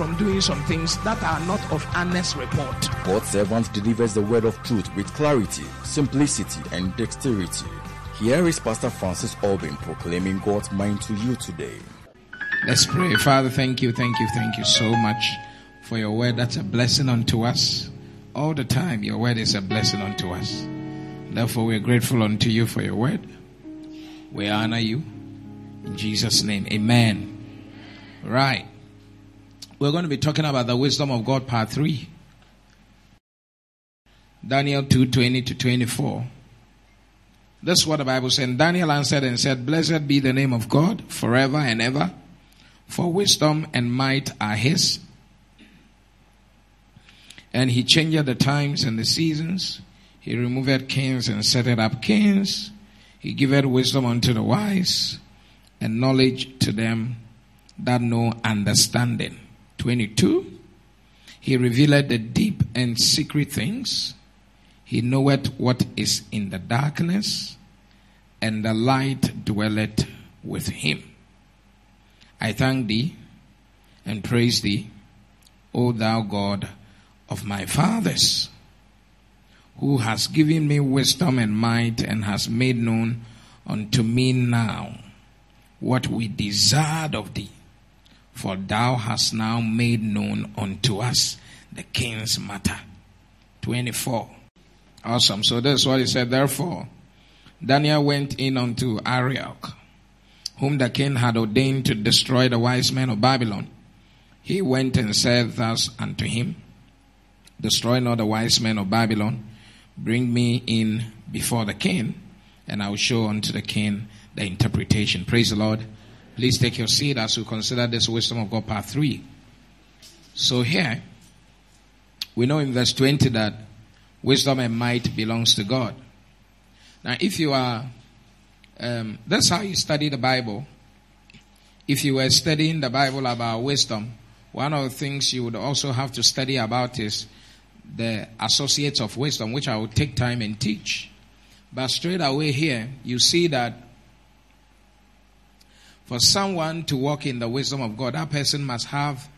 from doing some things that are not of honest report. God's servant delivers the word of truth with clarity, simplicity, and dexterity. Here is Pastor Francis Albin proclaiming God's mind to you today. Let's pray. Father, thank you, thank you, thank you so much for your word. That's a blessing unto us. All the time, your word is a blessing unto us. Therefore, we're grateful unto you for your word. We honor you. In Jesus' name, amen. Right. We're going to be talking about the wisdom of God, part 3. Daniel 2 20 to 24. This is what the Bible said. Daniel answered and said, Blessed be the name of God forever and ever, for wisdom and might are his. And he changed the times and the seasons. He removed kings and set up kings. He giveth wisdom unto the wise and knowledge to them that know understanding. 22. He revealed the deep and secret things. He knoweth what is in the darkness, and the light dwelleth with him. I thank thee and praise thee, O thou God of my fathers, who has given me wisdom and might and has made known unto me now what we desired of thee for thou hast now made known unto us the king's matter. 24. Awesome. So that's what he said. Therefore, Daniel went in unto Arioch, whom the king had ordained to destroy the wise men of Babylon. He went and said thus unto him, Destroy not the wise men of Babylon, bring me in before the king, and I will show unto the king the interpretation. Praise the Lord. Please take your seat as we consider this wisdom of God part 3. So here, we know in verse 20 that wisdom and might belongs to God. Now, if you are, um, that's how you study the Bible. If you were studying the Bible about wisdom, one of the things you would also have to study about is the associates of wisdom, which I will take time and teach. But straight away here, you see that for someone to walk in the wisdom of God, that person must have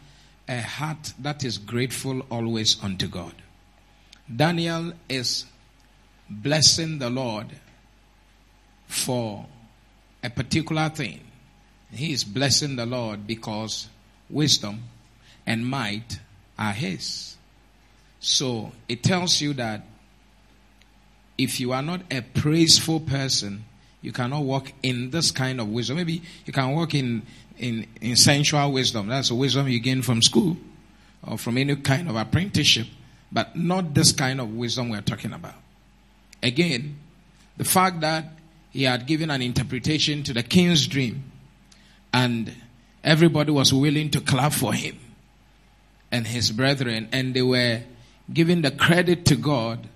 a heart that is grateful always unto God. Daniel is blessing the Lord for a particular thing. He is blessing the Lord because wisdom and might are his. So it tells you that if you are not a praiseful person, you cannot walk in this kind of wisdom. Maybe you can walk in, in, in sensual wisdom. That's a wisdom you gain from school or from any kind of apprenticeship, but not this kind of wisdom we're talking about. Again, the fact that he had given an interpretation to the king's dream and everybody was willing to clap for him and his brethren and they were giving the credit to God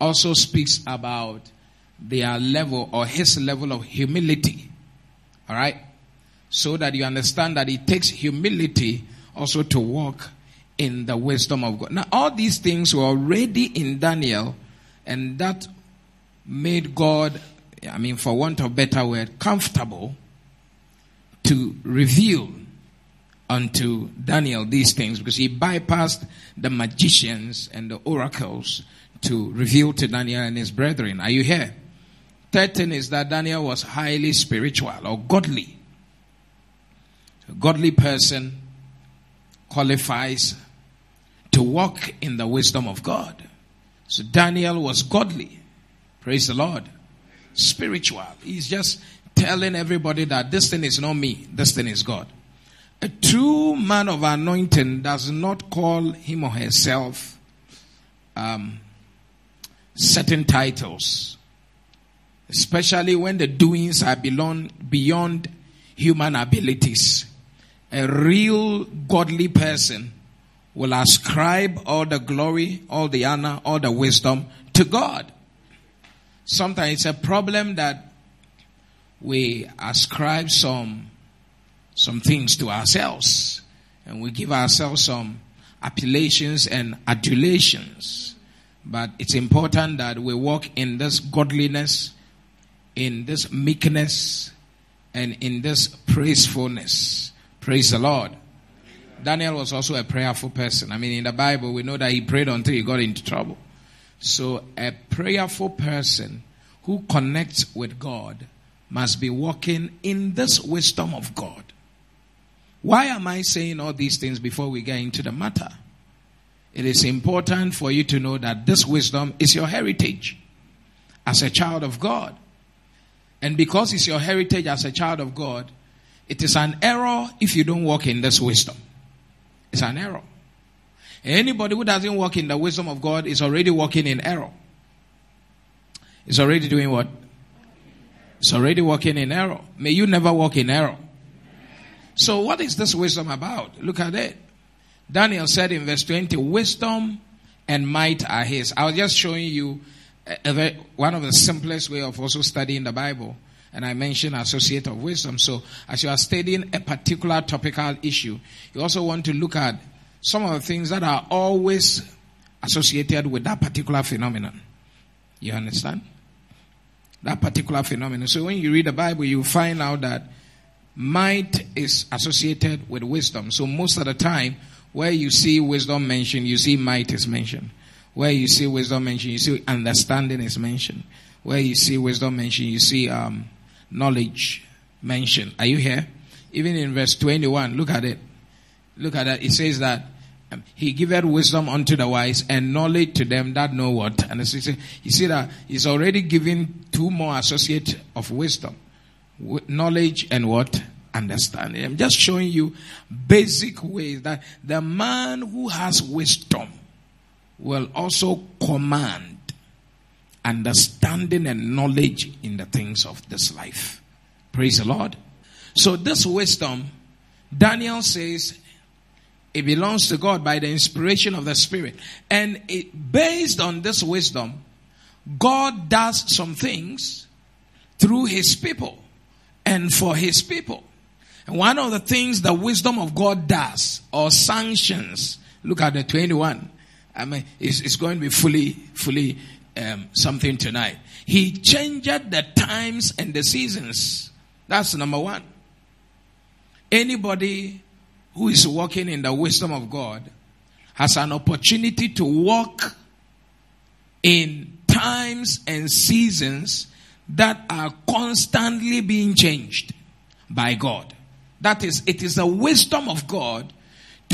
also speaks about their level or his level of humility. All right? So that you understand that it takes humility also to walk in the wisdom of God. Now, all these things were already in Daniel, and that made God, I mean, for want of better word, comfortable to reveal unto Daniel these things because he bypassed the magicians and the oracles to reveal to Daniel and his brethren. Are you here? Third thing is that Daniel was highly spiritual or godly. A godly person qualifies to walk in the wisdom of God. So Daniel was godly. Praise the Lord. Spiritual. He's just telling everybody that this thing is not me, this thing is God. A true man of anointing does not call him or herself um, certain titles especially when the doings are beyond, beyond human abilities. A real godly person will ascribe all the glory, all the honor, all the wisdom to God. Sometimes it's a problem that we ascribe some, some things to ourselves and we give ourselves some appellations and adulations. But it's important that we walk in this godliness, in this meekness, and in this praisefulness. Praise the Lord. Daniel was also a prayerful person. I mean, in the Bible, we know that he prayed until he got into trouble. So, a prayerful person who connects with God must be walking in this wisdom of God. Why am I saying all these things before we get into the matter? It is important for you to know that this wisdom is your heritage as a child of God. And because it's your heritage as a child of God, it is an error if you don't walk in this wisdom. It's an error. Anybody who doesn't walk in the wisdom of God is already walking in error. Is already doing what? It's already walking in error. May you never walk in error. So what is this wisdom about? Look at it. Daniel said in verse 20, wisdom and might are his. I was just showing you a, one of the simplest way of also studying the Bible. And I mentioned associate of wisdom. So as you are studying a particular topical issue, you also want to look at some of the things that are always associated with that particular phenomenon. You understand? That particular phenomenon. So when you read the Bible, you find out that might is associated with wisdom. So most of the time, where you see wisdom mentioned, you see might is mentioned. Where you see wisdom mentioned, you see understanding is mentioned. Where you see wisdom mentioned, you see um, knowledge mentioned. Are you here? Even in verse 21, look at it. Look at that. It says that um, he giveth wisdom unto the wise and knowledge to them that know what. And as you see that he's already given two more associates of wisdom knowledge and what? Understanding. I'm just showing you basic ways that the man who has wisdom will also command understanding and knowledge in the things of this life. Praise the Lord. So this wisdom, Daniel says, it belongs to God by the inspiration of the Spirit. And it, based on this wisdom, God does some things through his people and for his people. And one of the things the wisdom of God does or sanctions, look at the 21. I mean, it's, it's going to be fully, fully um, something tonight. He changed the times and the seasons. That's number one. Anybody who is walking in the wisdom of God has an opportunity to walk in times and seasons that are constantly being changed by God. That is, it is the wisdom of God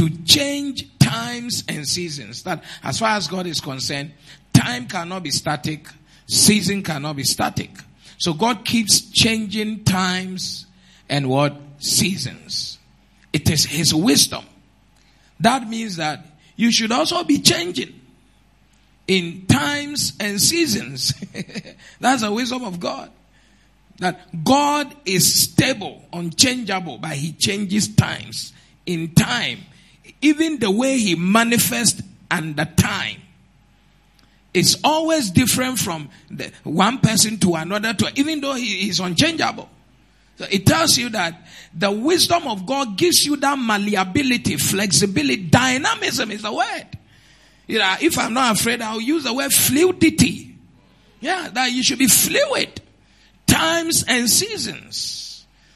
to change times and seasons. That, as far as God is concerned, time cannot be static, season cannot be static. So God keeps changing times and what? Seasons. It is His wisdom. That means that you should also be changing in times and seasons. That's the wisdom of God. That God is stable, unchangeable, but He changes times. In time, even the way He manifests and the time is always different from the one person to another, to even though He is unchangeable. So it tells you that the wisdom of God gives you that malleability, flexibility, dynamism is the word. You know, if I'm not afraid, I'll use the word fluidity. Yeah, that you should be fluid. Times and seasons.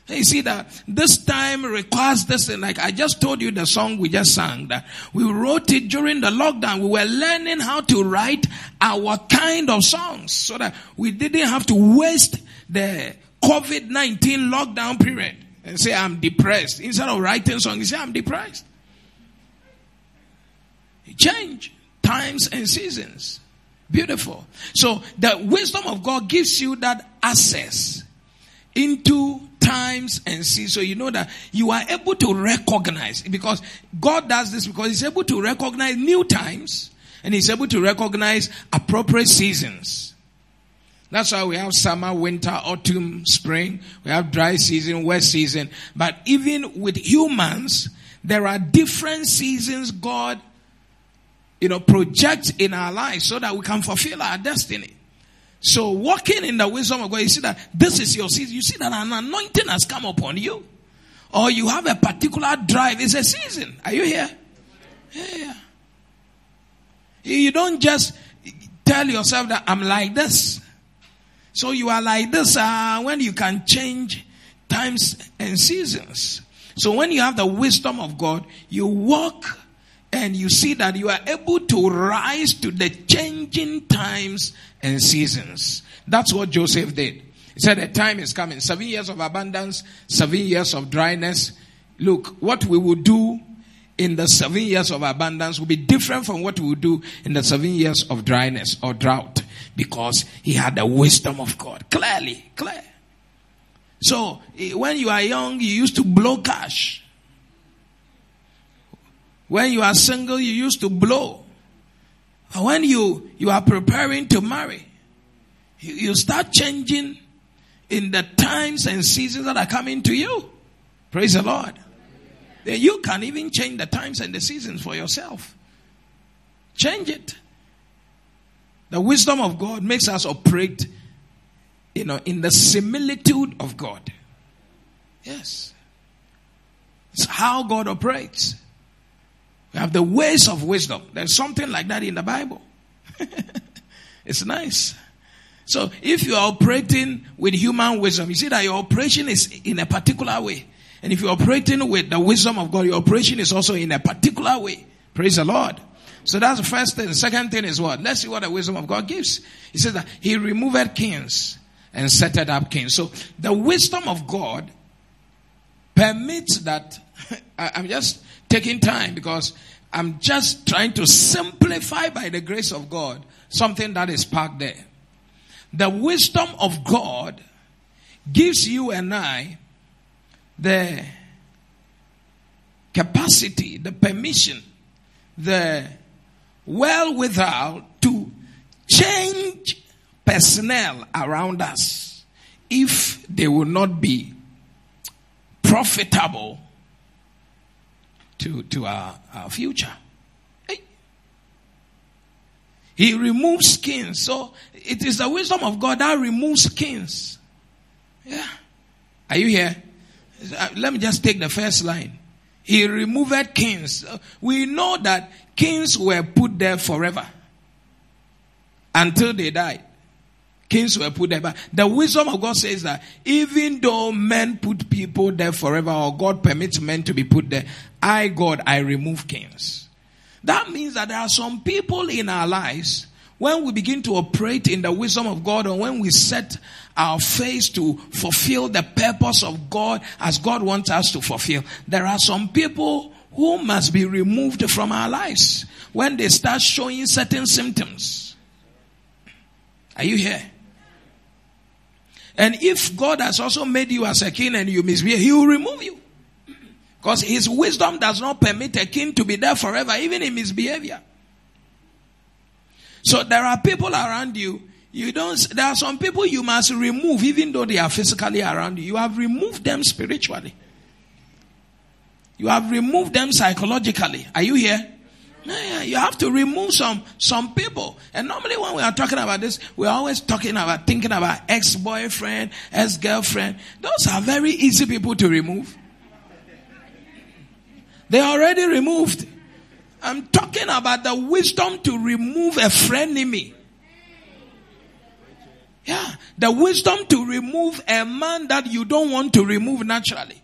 You see that this time requires this and like I just told you the song we just sang that we wrote it during the lockdown. We were learning how to write our kind of songs so that we didn't have to waste the COVID-19 lockdown period and say I'm depressed. Instead of writing songs, you say I'm depressed. Change times and seasons. Beautiful. So the wisdom of God gives you that access into times and seasons. So you know that you are able to recognize because God does this because He's able to recognize new times and He's able to recognize appropriate seasons. That's why we have summer, winter, autumn, spring. We have dry season, wet season. But even with humans, there are different seasons God you know, project in our lives so that we can fulfill our destiny. So walking in the wisdom of God, you see that this is your season. You see that an anointing has come upon you. Or you have a particular drive. It's a season. Are you here? Yeah. You don't just tell yourself that I'm like this. So you are like this uh, when you can change times and seasons. So when you have the wisdom of God, you walk and you see that you are able to rise to the changing times and seasons. That's what Joseph did. He said, The time is coming. Seven years of abundance, seven years of dryness. Look, what we will do in the seven years of abundance will be different from what we will do in the seven years of dryness or drought because he had the wisdom of God. Clearly, clear. So, eh, when you are young, you used to blow cash. When you are single, you used to blow. And when you, you are preparing to marry, you, you start changing in the times and seasons that are coming to you. Praise the Lord. Then you can even change the times and the seasons for yourself. Change it. The wisdom of God makes us operate, you know, in the similitude of God. Yes. It's how God operates. We have the ways of wisdom. There's something like that in the Bible. it's nice. So if you are operating with human wisdom, you see that your operation is in a particular way. And if you're operating with the wisdom of God, your operation is also in a particular way. Praise the Lord. So that's the first thing. The second thing is what? Let's see what the wisdom of God gives. He says that he removed kings and set up kings. So the wisdom of God permits that. I'm just taking time because I'm just trying to simplify by the grace of God something that is packed there. The wisdom of God gives you and I the capacity, the permission, the well without to change personnel around us if they will not be profitable to, to our, our future. Hey. He removes skins. So it is the wisdom of God that removes skins. Yeah. Are you here? Uh, let me just take the first line. He removed kings. We know that kings were put there forever until they died. Kings were put there. But the wisdom of God says that even though men put people there forever or God permits men to be put there, I, God, I remove kings. That means that there are some people in our lives when we begin to operate in the wisdom of God or when we set our face to fulfill the purpose of God as God wants us to fulfill, there are some people who must be removed from our lives when they start showing certain symptoms. Are you here? And if God has also made you as a king and you misbehave, He will remove you. Because His wisdom does not permit a king to be there forever, even in misbehavior. So there are people around you. You don't, there are some people you must remove even though they are physically around you. You have removed them spiritually. You have removed them psychologically. Are you here? You have to remove some some people. And normally when we are talking about this, we're always talking about thinking about ex-boyfriend, ex-girlfriend. Those are very easy people to remove. They are already removed. I'm talking about the wisdom to remove a frenemy. Yeah, the wisdom to remove a man that you don't want to remove naturally.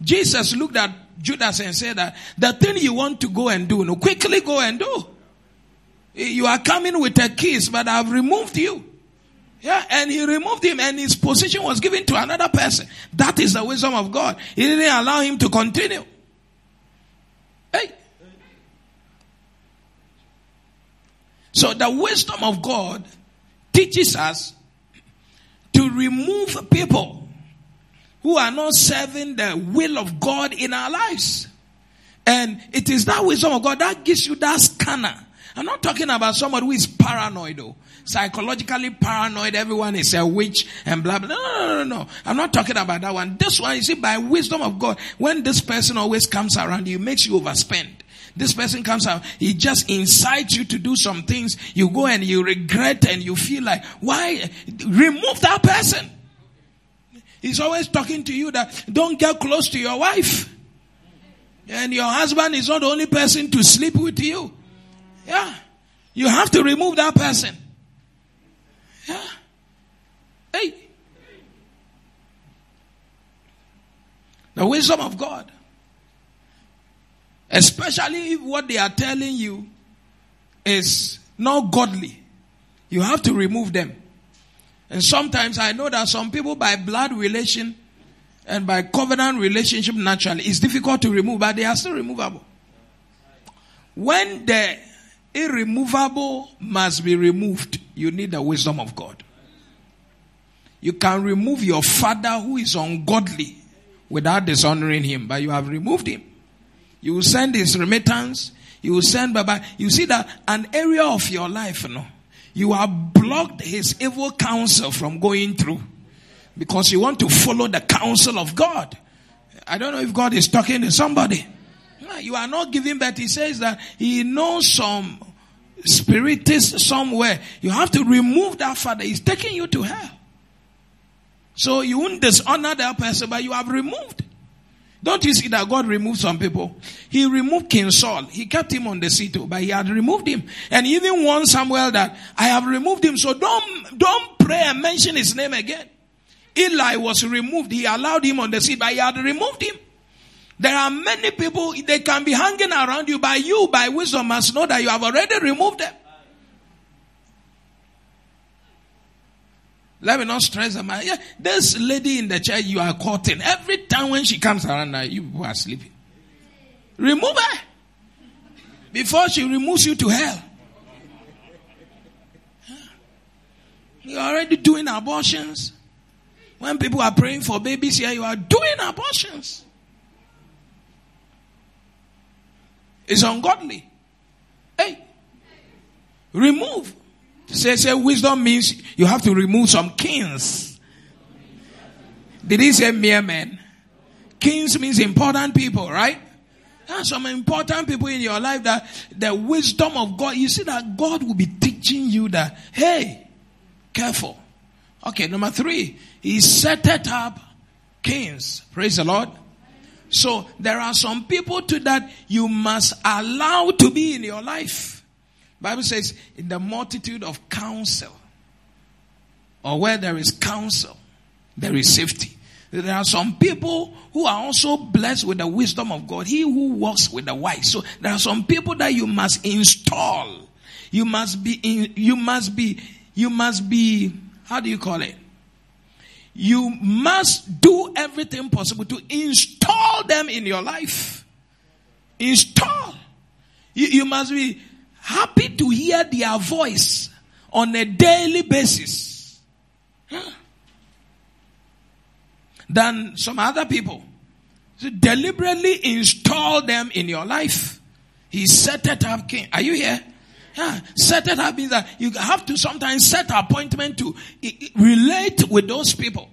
Jesus looked at Judas and said that the thing you want to go and do, no, quickly go and do. You are coming with a kiss, but I've removed you. Yeah, and he removed him and his position was given to another person. That is the wisdom of God. He didn't allow him to continue. Hey, So the wisdom of God teaches us to remove people who are not serving the will of God in our lives. And it is that wisdom of God that gives you that scanner. I'm not talking about somebody who is paranoid though. Psychologically paranoid, everyone is a witch and blah blah. No, no, no, no, no. I'm not talking about that one. This one, you see, by wisdom of God, when this person always comes around you, makes you overspend. This person comes out, he just incites you to do some things. You go and you regret and you feel like, why? Remove that person. He's always talking to you that don't get close to your wife. And your husband is not the only person to sleep with you. Yeah. You have to remove that person. Yeah. Hey. The wisdom of God. Especially if what they are telling you is not godly. You have to remove them. And sometimes I know that some people by blood relation and by covenant relationship naturally it's difficult to remove, but they are still removable. When the irremovable must be removed, you need the wisdom of God. You can remove your father who is ungodly without dishonoring him, but you have removed him. You will send his remittance. You will send Baba. You see that an area of your life, you know, you have blocked his evil counsel from going through because you want to follow the counsel of God. I don't know if God is talking to somebody. You are not giving but He says that he knows some spiritist somewhere. You have to remove that father. He's taking you to hell. So you won't dishonor that person, but you have removed. Don't you see that God removed some people? He removed King Saul. He kept him on the seat, but he had removed him. And he even warned Samuel that I have removed him. So don't, don't pray and mention his name again. Eli was removed. He allowed him on the seat, but he had removed him. There are many people, they can be hanging around you, by you, by wisdom, must know that you have already removed them. Let me not stress them. Yeah, this lady in the church you are courting, every time when she comes around now, you people are sleeping. Remove her. Before she removes you to hell. You're already doing abortions. When people are praying for babies here, you are doing abortions. It's ungodly. Hey, remove. Say, say wisdom means you have to remove some kings. Did he say mere men? Kings means important people, right? There are some important people in your life that the wisdom of God, you see that God will be teaching you that, hey, careful. Okay, number three, he set it up kings. Praise the Lord. So there are some people to that you must allow to be in your life. Bible says, in the multitude of counsel, or where there is counsel, there is safety. There are some people who are also blessed with the wisdom of God. He who walks with the wise. So there are some people that you must install. You must be in, you must be, you must be, how do you call it? You must do everything possible to install them in your life. Install. You, you must be happy to hear their voice on a daily basis than some other people. So deliberately install them in your life. He set it up king. Are you here? Yeah, set it up means that you have to sometimes set appointment to relate with those people.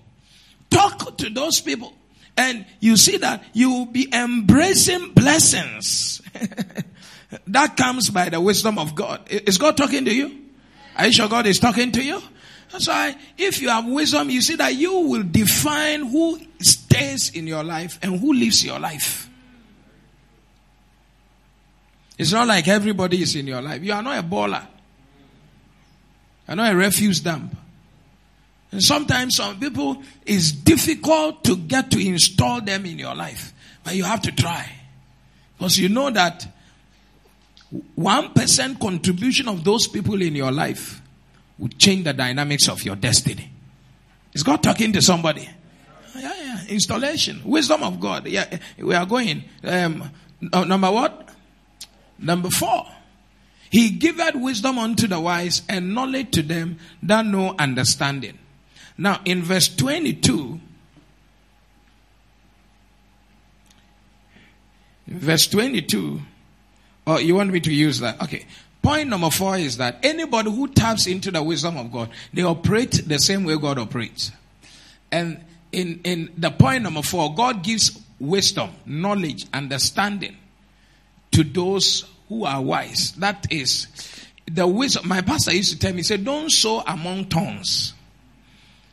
Talk to those people. And you see that you will be embracing blessings. That comes by the wisdom of God. Is God talking to you? Are you sure God is talking to you? That's why if you have wisdom, you see that you will define who stays in your life and who lives your life. It's not like everybody is in your life. You are not a baller. You are not a refuse dump. And sometimes some people, it's difficult to get to install them in your life. But you have to try. Because you know that 1% contribution of those people in your life will change the dynamics of your destiny. Is God talking to somebody? Yeah, yeah. Installation. Wisdom of God. Yeah, we are going. Um, number what? Number four. He giveth wisdom unto the wise and knowledge to them that know understanding. Now, in verse 22, verse 22, Oh, you want me to use that? Okay. Point number four is that anybody who taps into the wisdom of God, they operate the same way God operates. And in, in the point number four, God gives wisdom, knowledge, understanding to those who are wise. That is the wisdom. My pastor used to tell me, say, don't sow among tongues.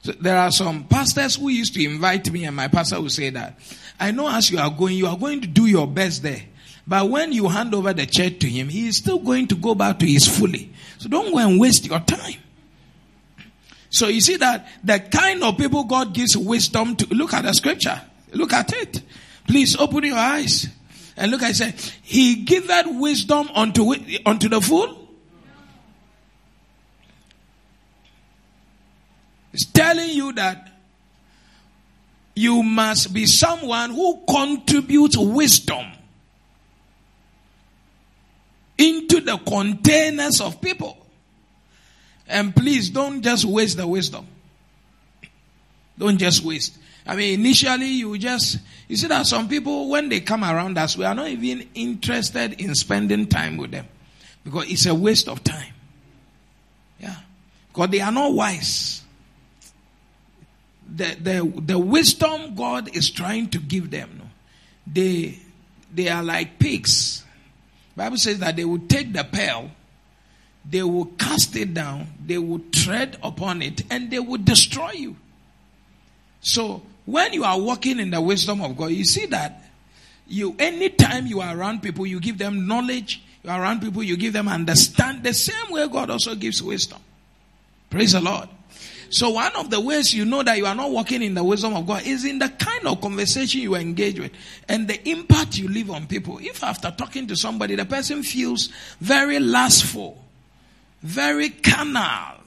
So there are some pastors who used to invite me, and my pastor would say that, I know as you are going, you are going to do your best there. But when you hand over the church to him, he is still going to go back to his fully. So don't go and waste your time. So you see that the kind of people God gives wisdom to, look at the scripture. Look at it. Please open your eyes and look. I say, He giveth wisdom unto unto the fool. It's telling you that you must be someone who contributes wisdom into the containers of people. And please don't just waste the wisdom. Don't just waste. I mean, initially you just, you see that some people, when they come around us, we are not even interested in spending time with them. Because it's a waste of time. Yeah. Because they are not wise the, the, the wisdom God is trying to give them, they, they are like pigs. Bible says that they will take the pearl, they will cast it down, they will tread upon it, and they will destroy you. So when you are walking in the wisdom of God, you see that you anytime you are around people, you give them knowledge, you are around people, you give them understand the same way God also gives wisdom. Praise the Lord. So one of the ways you know that you are not walking in the wisdom of God is in the kind of conversation you engage with and the impact you leave on people. If after talking to somebody, the person feels very lustful, very carnal,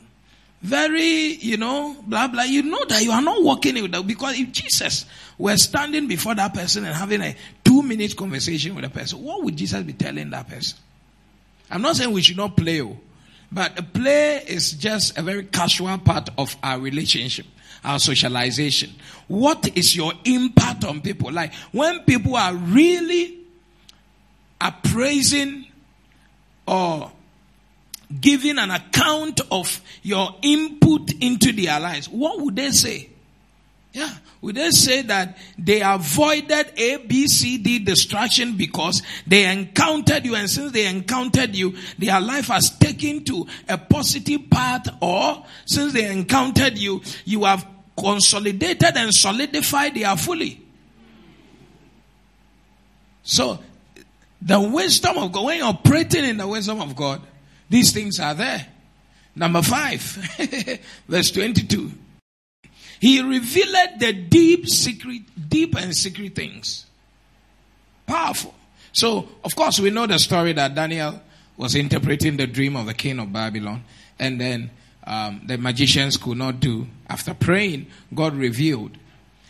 very, you know, blah, blah, you know that you are not walking with them because if Jesus were standing before that person and having a two minute conversation with a person, what would Jesus be telling that person? I'm not saying we should not play. Oh. But play is just a very casual part of our relationship, our socialization. What is your impact on people? Like when people are really appraising or giving an account of your input into their lives, what would they say? Yeah. We just say that they avoided A, B, C, D distraction because they encountered you and since they encountered you, their life has taken to a positive path or since they encountered you, you have consolidated and solidified their fully. So, the wisdom of God, when you're operating in the wisdom of God, these things are there. Number five, verse 22. He revealed the deep secret, deep and secret things. Powerful. So, of course, we know the story that Daniel was interpreting the dream of the king of Babylon, and then um, the magicians could not do. After praying, God revealed.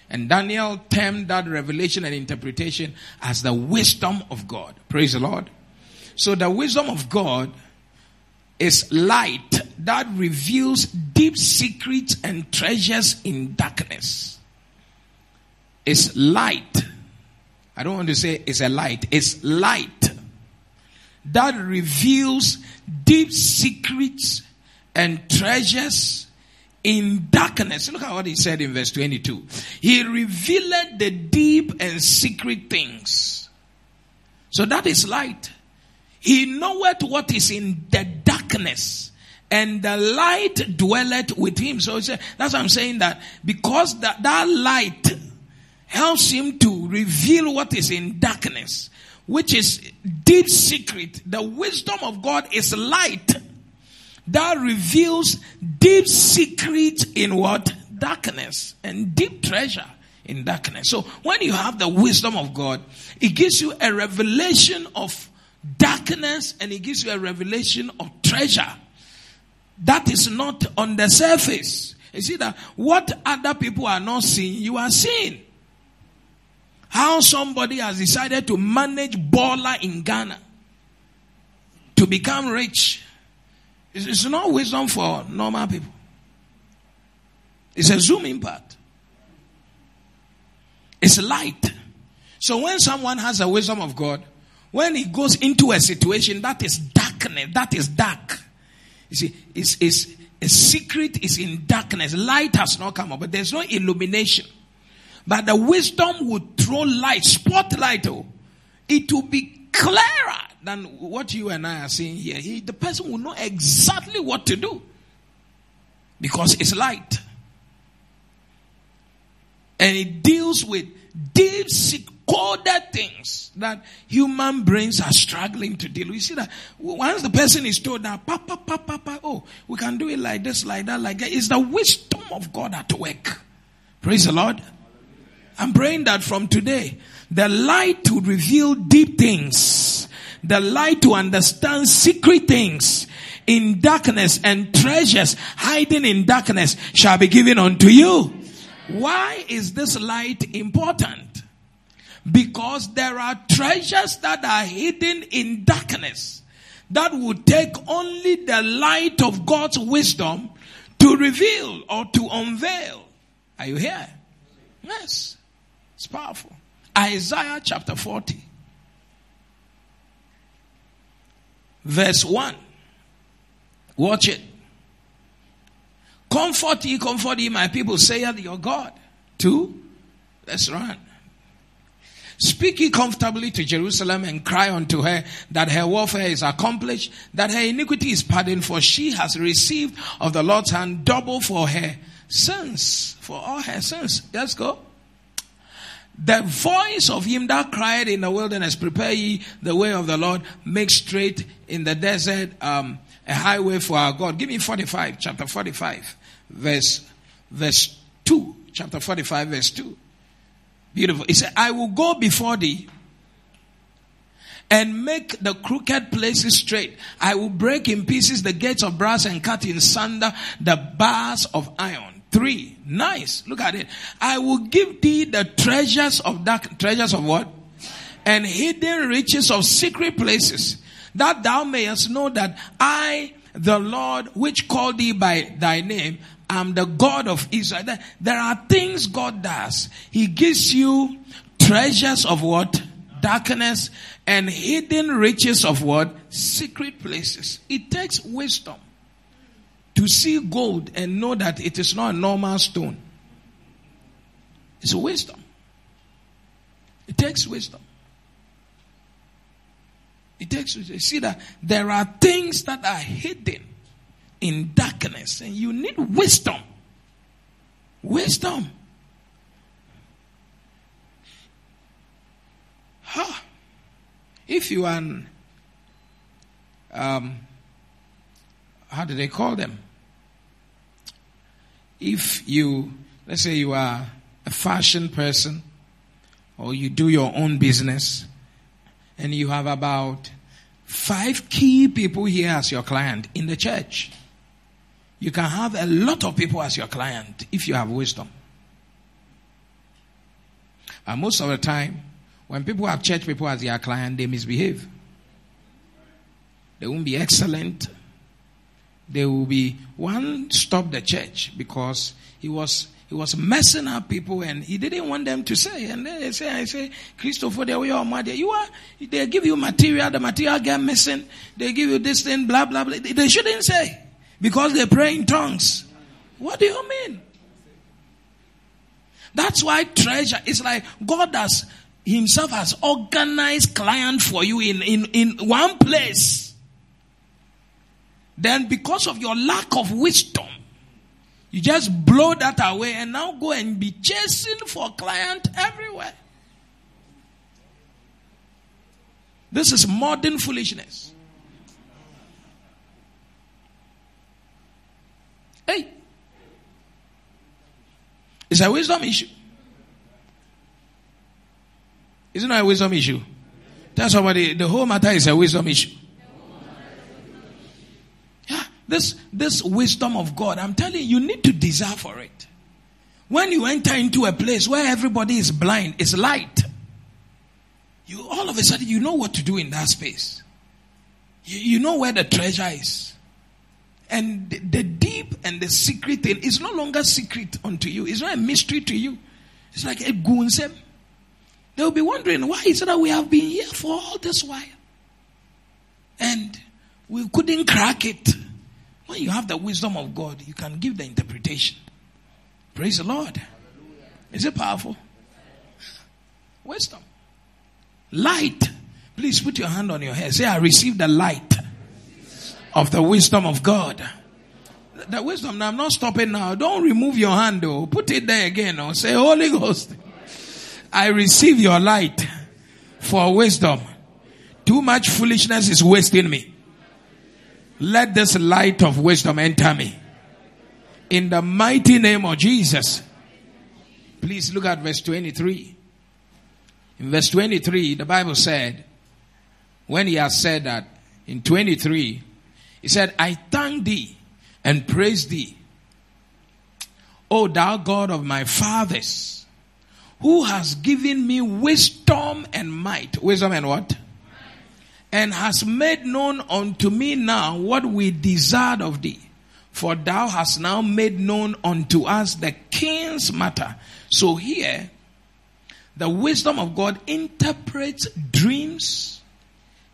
And Daniel termed that revelation and interpretation as the wisdom of God. Praise the Lord. So the wisdom of God is light that reveals deep secrets and treasures in darkness. It's light. I don't want to say it's a light. It's light that reveals deep secrets and treasures in darkness. Look at what he said in verse 22. He revealed the deep and secret things. So that is light. He knoweth what is in the darkness and the light dwelleth with him. So that's what I'm saying that because that, that light helps him to reveal what is in darkness, which is deep secret. The wisdom of God is light that reveals deep secret in what? Darkness and deep treasure in darkness. So when you have the wisdom of God, it gives you a revelation of darkness and it gives you a revelation of treasure that is not on the surface. You see that what other people are not seeing, you are seeing. How somebody has decided to manage baller in Ghana to become rich. It's, it's not wisdom for normal people. It's a zoom impact. It's light. So when someone has the wisdom of God, when he goes into a situation that is darkness, that is dark. You see, it's, it's, a secret is in darkness. Light has not come up, but there's no illumination. But the wisdom would throw light, spotlight. Oh, it will be clearer than what you and I are seeing here. He, the person will know exactly what to do because it's light. And it deals with deep coded things that human brains are struggling to deal with. You see that once the person is told that, papa, papa, papa, oh, we can do it like this, like that, like that, it's the wisdom of God at work. Praise the Lord. I'm praying that from today, the light to reveal deep things, the light to understand secret things in darkness and treasures hiding in darkness shall be given unto you. Why is this light important? Because there are treasures that are hidden in darkness that would take only the light of God's wisdom to reveal or to unveil. Are you here? Yes. It's powerful. Isaiah chapter 40, verse 1. Watch it. Comfort ye, comfort ye, my people, saith your God. Two, let's run. Speak ye comfortably to Jerusalem and cry unto her that her warfare is accomplished, that her iniquity is pardoned, for she has received of the Lord's hand double for her sins, for all her sins. Let's go. The voice of him that cried in the wilderness, prepare ye the way of the Lord, make straight in the desert um, a highway for our God. Give me 45, chapter 45, verse, verse 2. Chapter 45, verse 2. Beautiful. He said, I will go before thee and make the crooked places straight. I will break in pieces the gates of brass and cut in sunder the bars of iron. Three. Nice. Look at it. I will give thee the treasures of dark, treasures of what? And hidden riches of secret places that thou mayest know that I, the Lord, which called thee by thy name, I'm the God of Israel. There are things God does. He gives you treasures of what? Darkness and hidden riches of what? Secret places. It takes wisdom to see gold and know that it is not a normal stone. It's wisdom. It takes wisdom. It takes wisdom. you see that there are things that are hidden in darkness and you need wisdom. Wisdom. Huh. If you are an, um, how do they call them? If you, let's say you are a fashion person or you do your own business and you have about five key people here as your client in the church. You can have a lot of people as your client if you have wisdom. And most of the time, when people have church people as their client, they misbehave. They won't be excellent. They will be one stop the church because he was he was messing up people and he didn't want them to say. And then they say, I say, Christopher, they were mother. You are, they give you material, the material get missing. They give you this thing, blah, blah, blah. They shouldn't say. Because they pray in tongues. What do you mean? That's why treasure is like God has Himself has organized client for you in, in, in one place. Then because of your lack of wisdom, you just blow that away and now go and be chasing for client everywhere. This is modern foolishness. Hey. It's a wisdom issue. Isn't a wisdom issue? Tell somebody the whole matter is a wisdom issue. Yeah, this this wisdom of God, I'm telling you, you need to desire for it. When you enter into a place where everybody is blind, it's light. You all of a sudden you know what to do in that space. You, you know where the treasure is. And the, deep and the secret thing is no longer secret unto you. It's not a mystery to you. It's like a gunsem. They'll be wondering, why is it that we have been here for all this while? And we couldn't crack it. When you have the wisdom of God, you can give the interpretation. Praise the Lord. Is it powerful? Wisdom. Light. Please put your hand on your head. Say, I receive the light of the wisdom of God. The wisdom. Now, I'm not stopping now. Don't remove your hand though. Put it there again or say, Holy Ghost, I receive your light for wisdom. Too much foolishness is wasting me. Let this light of wisdom enter me. In the mighty name of Jesus. Please look at verse 23. In verse 23, the Bible said, when he has said that, in 23, he said, I thank thee and praise thee, O thou God of my fathers, who has given me wisdom and might. Wisdom and what? And has made known unto me now what we desired of thee. For thou hast now made known unto us the king's matter. So here, the wisdom of God interprets dreams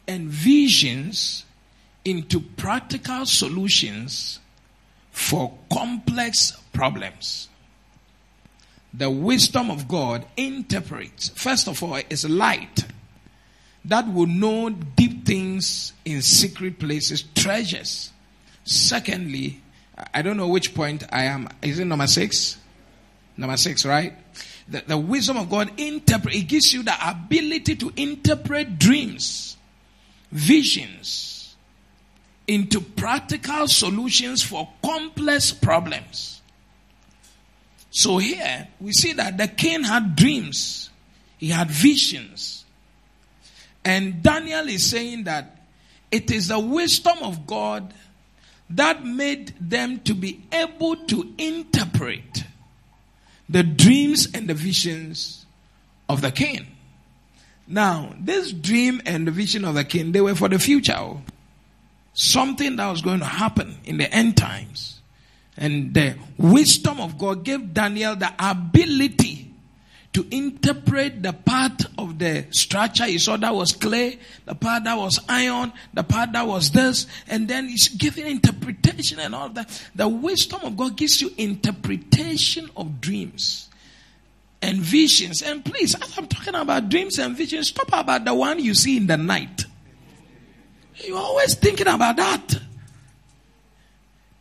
and visions into practical solutions for complex problems. The wisdom of God interprets, first of all, is light that will know deep things in secret places, treasures. Secondly, I don't know which point I am. Is it number six? Number six, right? The, the wisdom of God interpret, it gives you the ability to interpret dreams, visions into practical solutions for complex problems. So here we see that the king had dreams, he had visions. And Daniel is saying that it is the wisdom of God that made them to be able to interpret the dreams and the visions of the king. Now, this dream and the vision of the king, they were for the future. Something that was going to happen in the end times. And the wisdom of God gave Daniel the ability to interpret the part of the structure he saw that was clay, the part that was iron, the part that was this, and then he's giving interpretation and all that. The wisdom of God gives you interpretation of dreams and visions. And please, as I'm talking about dreams and visions, stop about the one you see in the night. You're always thinking about that.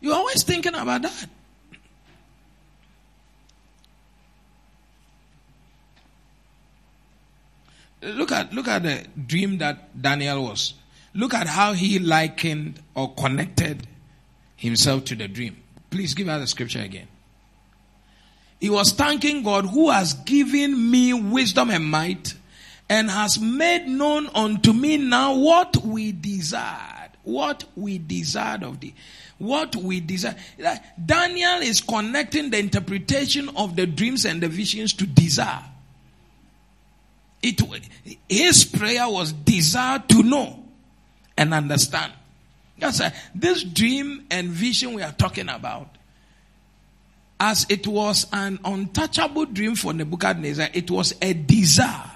You're always thinking about that. Look at look at the dream that Daniel was. Look at how he likened or connected himself to the dream. Please give us the scripture again. He was thanking God who has given me wisdom and might and has made known unto me now what we desired. What we desired of thee. What we desire. Daniel is connecting the interpretation of the dreams and the visions to desire. It, his prayer was desire to know and understand. That's a, this dream and vision we are talking about, as it was an untouchable dream for Nebuchadnezzar, it was a desire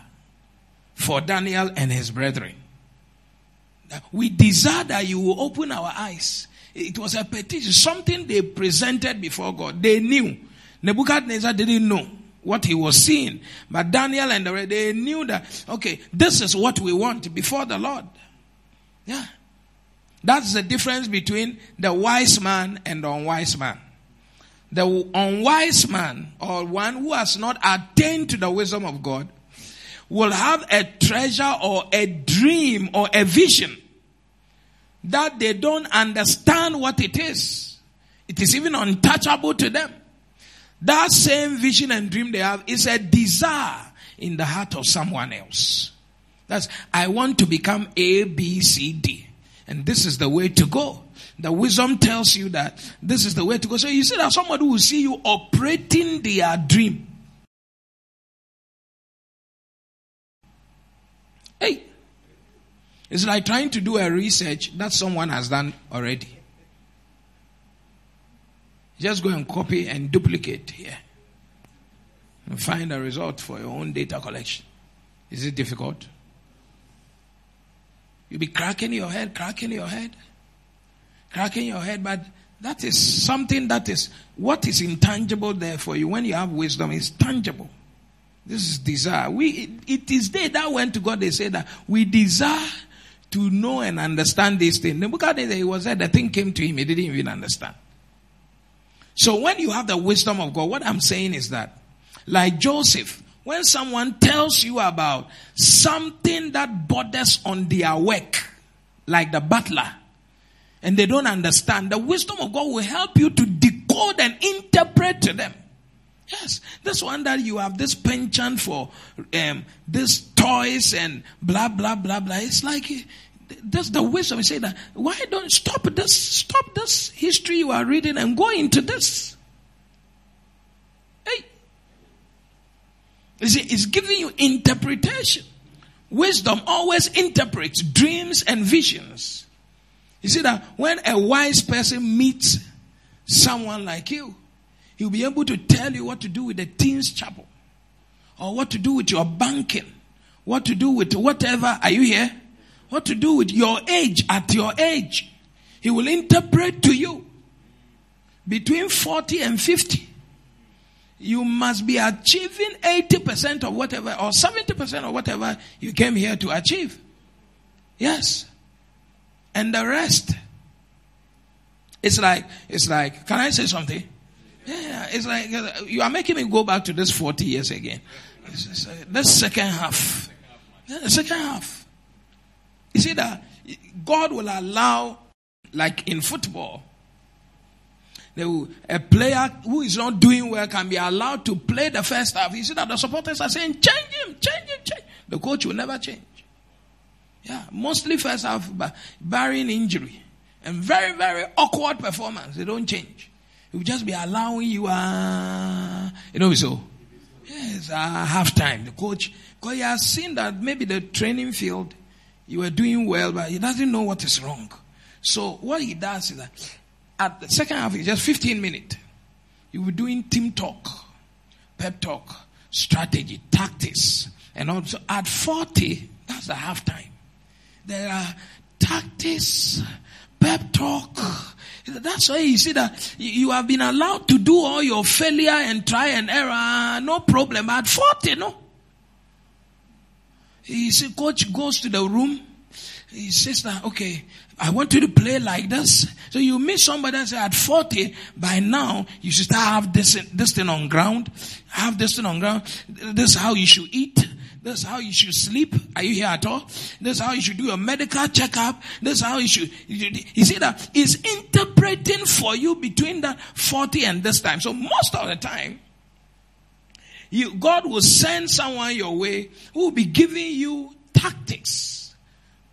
for Daniel and his brethren. We desire that you will open our eyes. It was a petition, something they presented before God. They knew. Nebuchadnezzar didn't know what he was seeing. But Daniel and the they knew that, okay, this is what we want before the Lord. Yeah. That's the difference between the wise man and the unwise man. The unwise man, or one who has not attained to the wisdom of God, will have a treasure or a dream or a vision that they don't understand what it is. It is even untouchable to them. That same vision and dream they have is a desire in the heart of someone else. That's, I want to become A, B, C, D. And this is the way to go. The wisdom tells you that this is the way to go. So you see that somebody will see you operating their dream. Hey, it's like trying to do a research that someone has done already. Just go and copy and duplicate here. And find a result for your own data collection. Is it difficult? You'll be cracking your head, cracking your head, cracking your head, but that is something that is what is intangible there for you. When you have wisdom, it's tangible. This is desire. We, it, it is they that went to God, they said that we desire to know and understand this thing. Nebuchadnezzar, he was there, the thing came to him, he didn't even understand. So when you have the wisdom of God, what I'm saying is that, like Joseph, when someone tells you about something that borders on their work, like the butler, and they don't understand, the wisdom of God will help you to decode and interpret to them. Yes, this one that you have this penchant for um, this toys and blah blah blah blah. It's like that's the wisdom. Say that why don't stop this? Stop this history you are reading and go into this. Hey, you see, it's giving you interpretation. Wisdom always interprets dreams and visions. You see that when a wise person meets someone like you, He'll be able to tell you what to do with the teens chapel or what to do with your banking, what to do with whatever. Are you here? What to do with your age at your age. He will interpret to you between 40 and 50. You must be achieving 80% of whatever or 70% of whatever you came here to achieve. Yes. And the rest. It's like, it's like, can I say something? Yeah, it's like uh, you are making me go back to this 40 years again. It's, uh, this second half. Yeah, the second half. You see that God will allow, like in football, a player who is not doing well can be allowed to play the first half. You see that the supporters are saying, change him, change him, change. The coach will never change. Yeah, mostly first half, barring injury and very, very awkward performance. They don't change. He will just be allowing you, uh, you know, so. Yes, uh, half time. The coach, because he has seen that maybe the training field, you were doing well, but he doesn't know what is wrong. So what he does is that at the second half, it's just 15 minutes. You will be doing team talk, pep talk, strategy, tactics, and also at 40, that's the half time. There are tactics, pep talk, that's why you see that you have been allowed to do all your failure and try and error, no problem. At 40, no. You see, coach goes to the room. He says that, okay, I want you to play like this. So you meet somebody and say, at 40, by now, you should start have this, this thing on ground. Have this thing on ground. This is how you should eat. This is how you should sleep. Are you here at all? This is how you should do a medical checkup. This is how you should. You see that is interpreting for you between that 40 and this time. So most of the time, you, God will send someone your way who will be giving you tactics,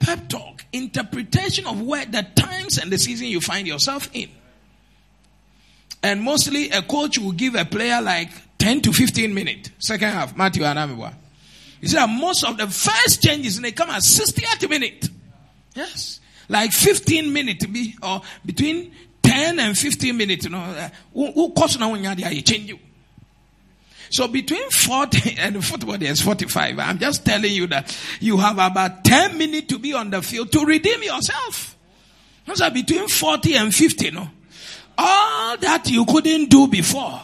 pep talk, interpretation of where the times and the season you find yourself in. And mostly a coach will give a player like 10 to 15 minutes. Second half, Matthew Anamiwa. You see that most of the first changes they come at 60th minute. Yes. Like 15 minutes be or between 10 and 15 minutes, you know. Uh, who cost now when you change you. So between 40 and football there's 45. I'm just telling you that you have about 10 minutes to be on the field to redeem yourself. So between 40 and 50, you know. All that you couldn't do before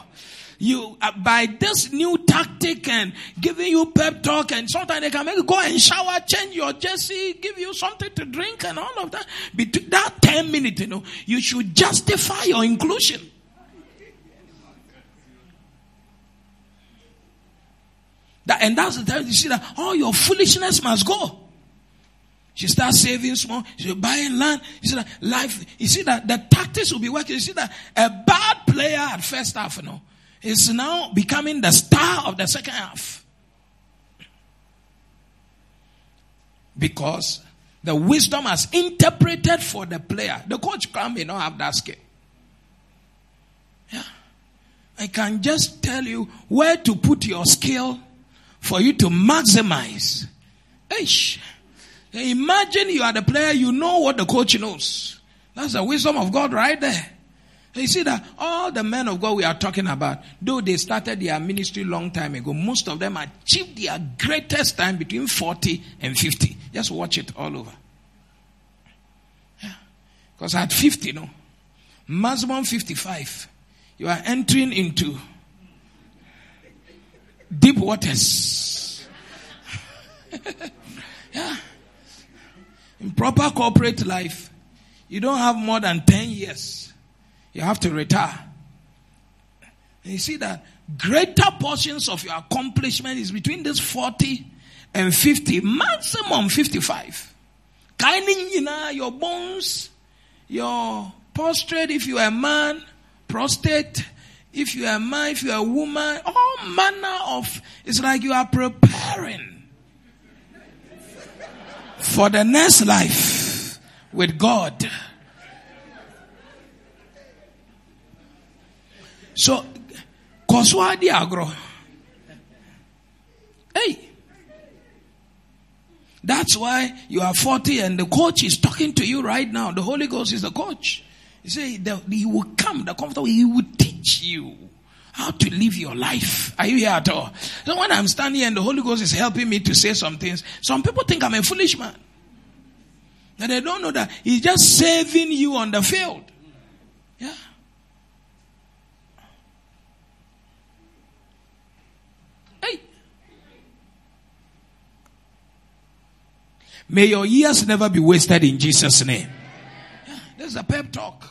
you uh, by this new tactic and giving you pep talk and sometimes they can make you go and shower, change your jersey, give you something to drink and all of that. Between that 10 minutes, you know, you should justify your inclusion. That, and that's the time you see that all your foolishness must go. She starts saving small. She's buying land. You see that life. You see that the tactics will be working. You see that a bad player at first half, you know, is now becoming the star of the second half. Because the wisdom has interpreted for the player. The coach can may not have that skill. Yeah. I can just tell you where to put your skill for you to maximize. Ish. Imagine you are the player, you know what the coach knows. That's the wisdom of God right there. You see that all the men of God we are talking about, though they started their ministry long time ago, most of them achieved their greatest time between 40 and 50. Just watch it all over. Yeah. Because at 50, no, maximum 55, you are entering into deep waters. yeah. In proper corporate life, you don't have more than 10 years. You have to retire. And you see that greater portions of your accomplishment is between this 40 and 50, maximum 55. Kinding, your bones, your prostrate if you are a man, prostate, if you are a man, if you are a woman, all manner of, it's like you are preparing for the next life with God. So, Koswadi agro. Hey. That's why you are 40 and the coach is talking to you right now. The Holy Ghost is the coach. He said he will come, the comforter, he will teach you how to live your life. Are you here at all? So when I'm standing and the Holy Ghost is helping me to say some things, some people think I'm a foolish man. And they don't know that he's just saving you on the field. Yeah. Hey. May your years never be wasted in Jesus' name. Yeah, this is a pep talk.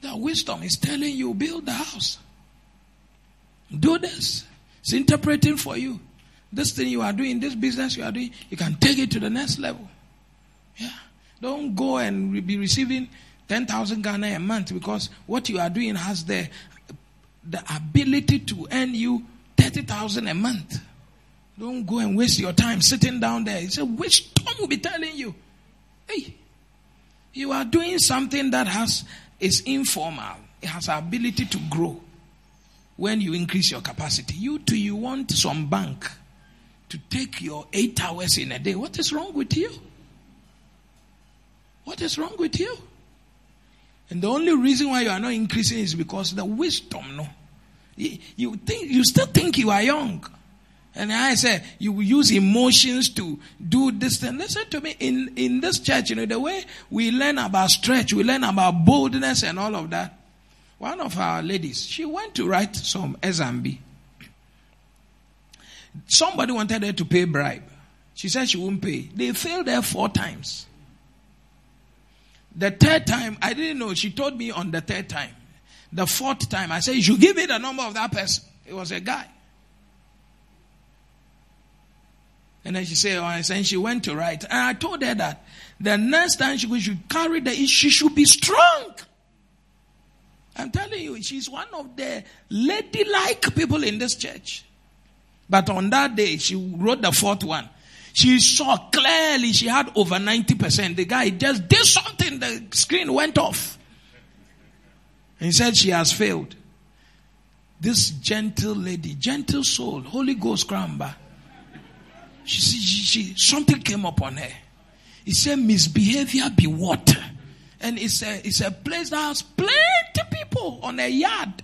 The wisdom is telling you build the house. Do this. It's interpreting for you. This thing you are doing, this business you are doing, you can take it to the next level. Yeah. Don't go and be receiving 10,000 Ghana a month because what you are doing has the, the ability to earn you 30,000 a month. Don't go and waste your time sitting down there. It's a wisdom will be telling you, hey, you are doing something that has is informal. It has ability to grow when you increase your capacity. You too, you want some bank to take your eight hours in a day. What is wrong with you? What is wrong with you? And the only reason why you are not increasing is because the wisdom, no. You think, you still think you are young. And I said, you use emotions to do this thing. Listen to me. In, in this church, you know, the way we learn about stretch, we learn about boldness and all of that. One of our ladies, she went to write some SMB. Somebody wanted her to pay bribe. She said she won't pay. They failed her four times. The third time, I didn't know. She told me on the third time. The fourth time, I said, you should give me the number of that person. It was a guy. And then she said, oh, said, she went to write. And I told her that the next time she should carry the she should be strong. I'm telling you, she's one of the ladylike people in this church. But on that day, she wrote the fourth one. She saw clearly she had over 90%. The guy just did something, the screen went off. And he said she has failed. This gentle lady, gentle soul, Holy Ghost Cramba she, she, she, something came upon her. He said, misbehavior be what? And it's a, it's a place that has plenty people on a yard.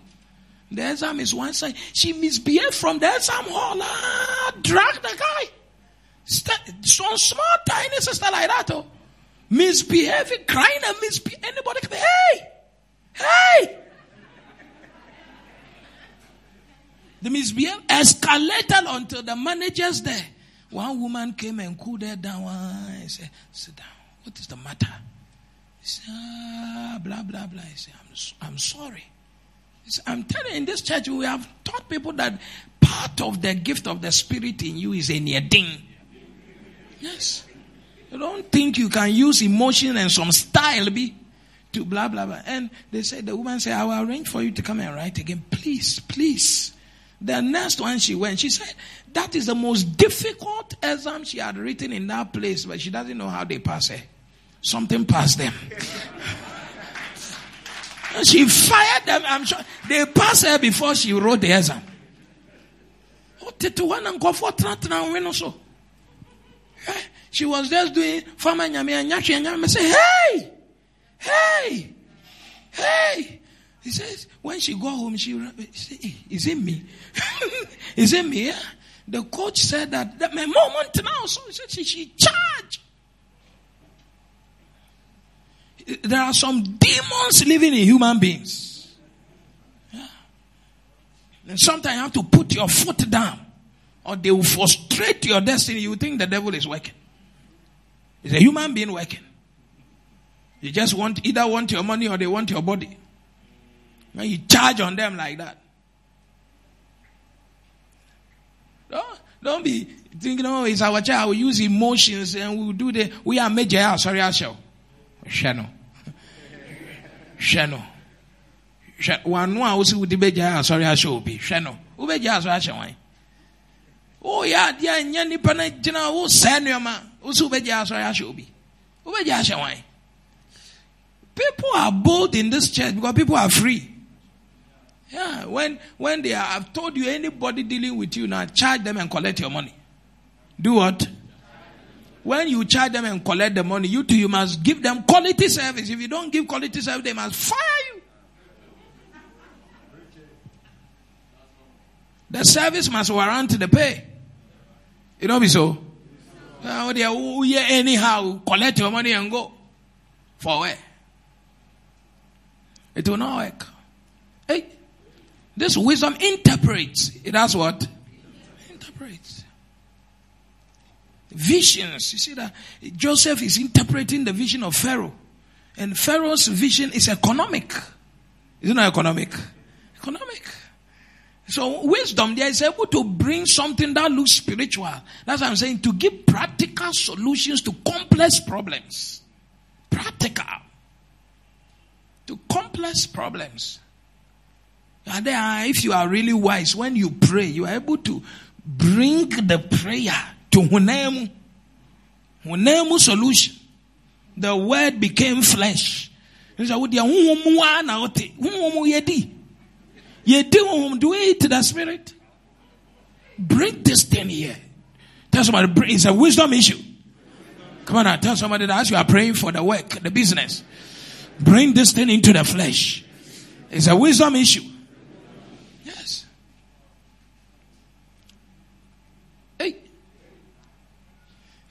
The exam is one side. She misbehaved from the exam hall. Ah, drag the guy. St- some small, tiny sister like that. Oh. Misbehaving, crying and misbehaving. Anybody can, hey, hey. The misbehavior escalated until the managers there one woman came and cooled her down and said, Sit down. What is the matter? He said, ah, blah, blah, blah. He said, I'm, I'm sorry. Said, I'm telling you, in this church, we have taught people that part of the gift of the Spirit in you is a near ding. Yes. You don't think you can use emotion and some style be to blah, blah, blah. And they said, the woman said, I will arrange for you to come and write again. Please, please. The next one she went, she said, that is the most difficult exam she had written in that place, but she doesn't know how they pass her. Something passed them. she fired them. I'm sure they passed her before she wrote the exam. Oh, eh, she was just doing farmer nyame anyahwe nyame say hey hey hey he says when she go home she, she say eh, is it me is it me? The coach said that, that my moment now, so she, she charged. There are some demons living in human beings. And sometimes you have to put your foot down or they will frustrate your destiny. You think the devil is working. It's a human being working. You just want either want your money or they want your body. When you charge on them like that. Don't, don't be thinking, oh, it's our child. We use emotions and we'll do the, we are major. Ah, sorry, ah, I shall. Shano. Shano. One one also would be ah, sorry, I shall be. Shano. Ube sorry, I shall. Oh, yeah, yeah, yeah, nipana, jina, oh, sanyama. Also, be sorry, I shall be. Ube shall. People are bold in this church because people are free. Yeah, when when they are, I've told you anybody dealing with you now, charge them and collect your money. Do what? When you charge them and collect the money, you too, you must give them quality service. If you don't give quality service, they must fire you. The service must warrant the pay. You know me so? Uh, anyhow, collect your money and go. For where? It will not work. Hey, this wisdom interprets. It what? Interprets. Visions. You see that Joseph is interpreting the vision of Pharaoh. And Pharaoh's vision is economic. Isn't it economic? Economic. So wisdom there is able to bring something that looks spiritual. That's what I'm saying. To give practical solutions to complex problems. Practical. To complex problems. And then, uh, if you are really wise, when you pray, you are able to bring the prayer to Hunemu. Hunemu solution. The word became flesh. Do it to the spirit. Bring this thing here. Tell somebody it's a wisdom issue. Come on now, tell somebody that as you are praying for the work, the business, bring this thing into the flesh. It's a wisdom issue.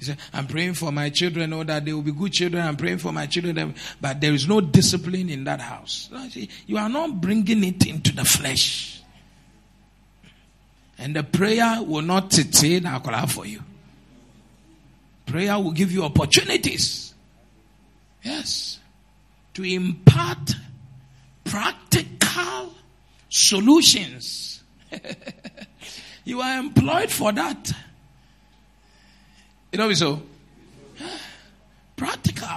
He said, I'm praying for my children, oh, that they will be good children. I'm praying for my children, but there is no discipline in that house. You are not bringing it into the flesh. And the prayer will not say that for you. Prayer will give you opportunities. Yes. To impart practical solutions. you are employed for that. You know so? Practical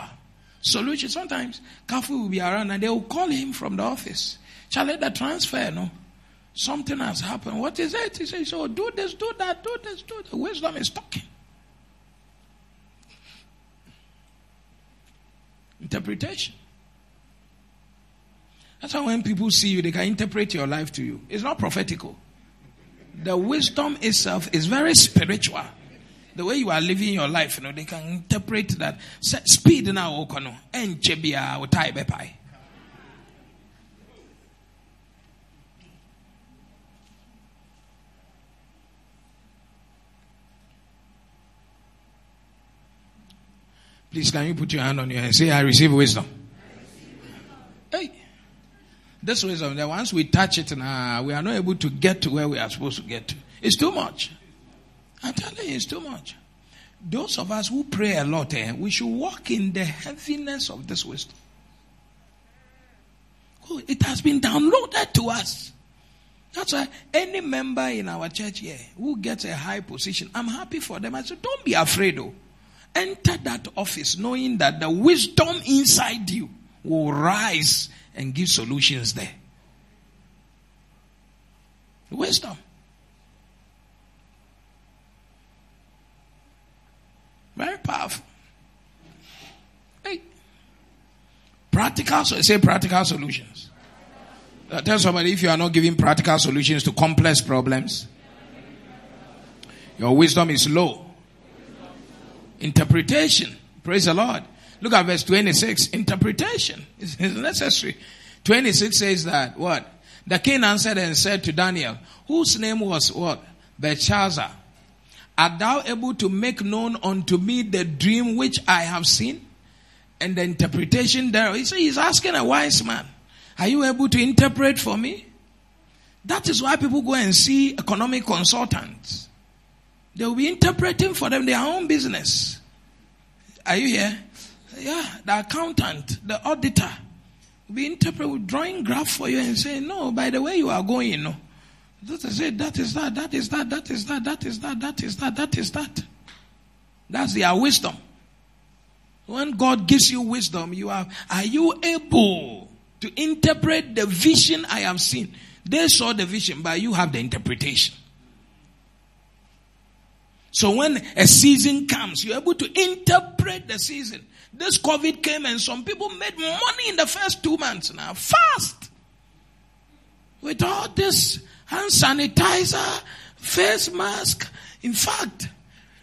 solution. Sometimes Kafu will be around and they will call him from the office. Shall let the transfer, no? Something has happened. What is it? He says, Oh, do this, do that, do this, do that. Wisdom is talking. Interpretation. That's how when people see you, they can interpret your life to you. It's not prophetical. The wisdom itself is very spiritual the way you are living your life, you know, they can interpret that. Speed now, okono, enchebia, utai bepai. Please, can you put your hand on your head? Say, I receive wisdom. Hey, this wisdom, that once we touch it now, we are not able to get to where we are supposed to get to. It's too much. I'm telling you, it's too much. Those of us who pray a lot, eh, we should walk in the heaviness of this wisdom. Oh, it has been downloaded to us. That's why any member in our church here who gets a high position, I'm happy for them. I said, don't be afraid though. Enter that office knowing that the wisdom inside you will rise and give solutions there. Wisdom. Very powerful. Hey. Practical, say practical solutions. Tell somebody if you are not giving practical solutions to complex problems, your wisdom is low. Interpretation. Praise the Lord. Look at verse 26. Interpretation is, necessary. 26 says that what? The king answered and said to Daniel, whose name was what? Belshazzar. Art thou able to make known unto me the dream which I have seen? And the interpretation thereof? there. He's asking a wise man, Are you able to interpret for me? That is why people go and see economic consultants. They will be interpreting for them their own business. Are you here? Yeah, the accountant, the auditor will be interpreting, drawing graph for you and saying, no, by the way you are going, know, that is it, that is that, that is that, that is that, that is that, that is that, that is that. That's their wisdom. When God gives you wisdom, you are, are you able to interpret the vision I have seen? They saw the vision, but you have the interpretation. So when a season comes, you're able to interpret the season. This COVID came and some people made money in the first two months now, fast. With all this hand sanitizer, face mask. In fact,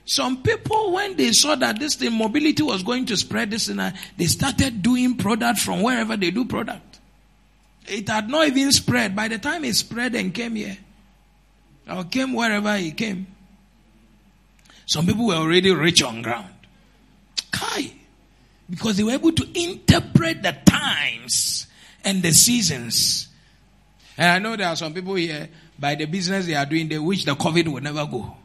some people, when they saw that this thing, mobility was going to spread this, and they started doing product from wherever they do product. It had not even spread. By the time it spread and came here, or came wherever he came, some people were already rich on ground. Kai. Because they were able to interpret the times and the seasons. And I know there are some people here, by the business they are doing, they wish the COVID would never go.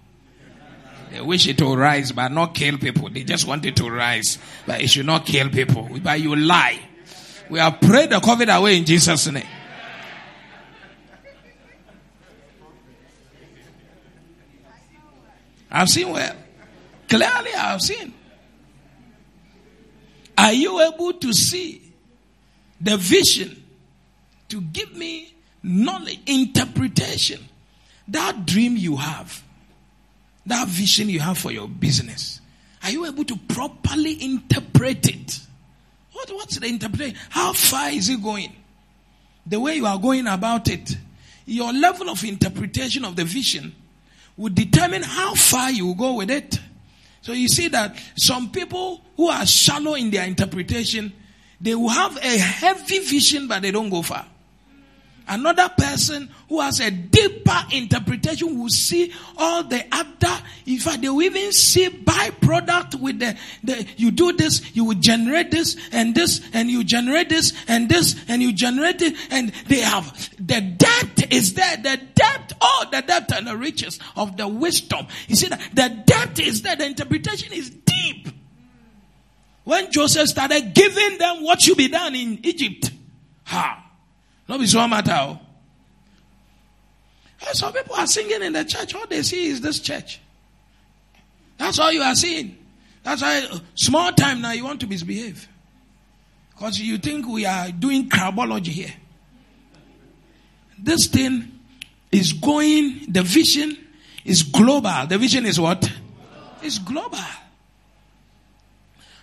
They wish it will rise, but not kill people. They just want it to rise, but it should not kill people. But you lie. We have prayed the COVID away in Jesus' name. I've seen well. Clearly, I've seen. Are you able to see the vision to give me knowledge, interpretation? That dream you have, that vision you have for your business, are you able to properly interpret it? What, what's the interpretation? How far is it going? The way you are going about it, your level of interpretation of the vision would determine how far you will go with it. So you see that some people who are shallow in their interpretation, they will have a heavy vision, but they don't go far. Another person who has a deeper interpretation will see all the other. In fact, they will even see byproduct with the, the, you do this, you will generate this and this and you generate this and this and you generate it and they have, the depth is there. The depth, oh, the depth and the riches of the wisdom. You see that the depth is there. The interpretation is deep. When Joseph started giving them what should be done in Egypt, ha. Not be so matter. Some people are singing in the church. All they see is this church. That's all you are seeing. That's why uh, small time now you want to misbehave. Because you think we are doing crabology here. This thing is going, the vision is global. The vision is what? It's global.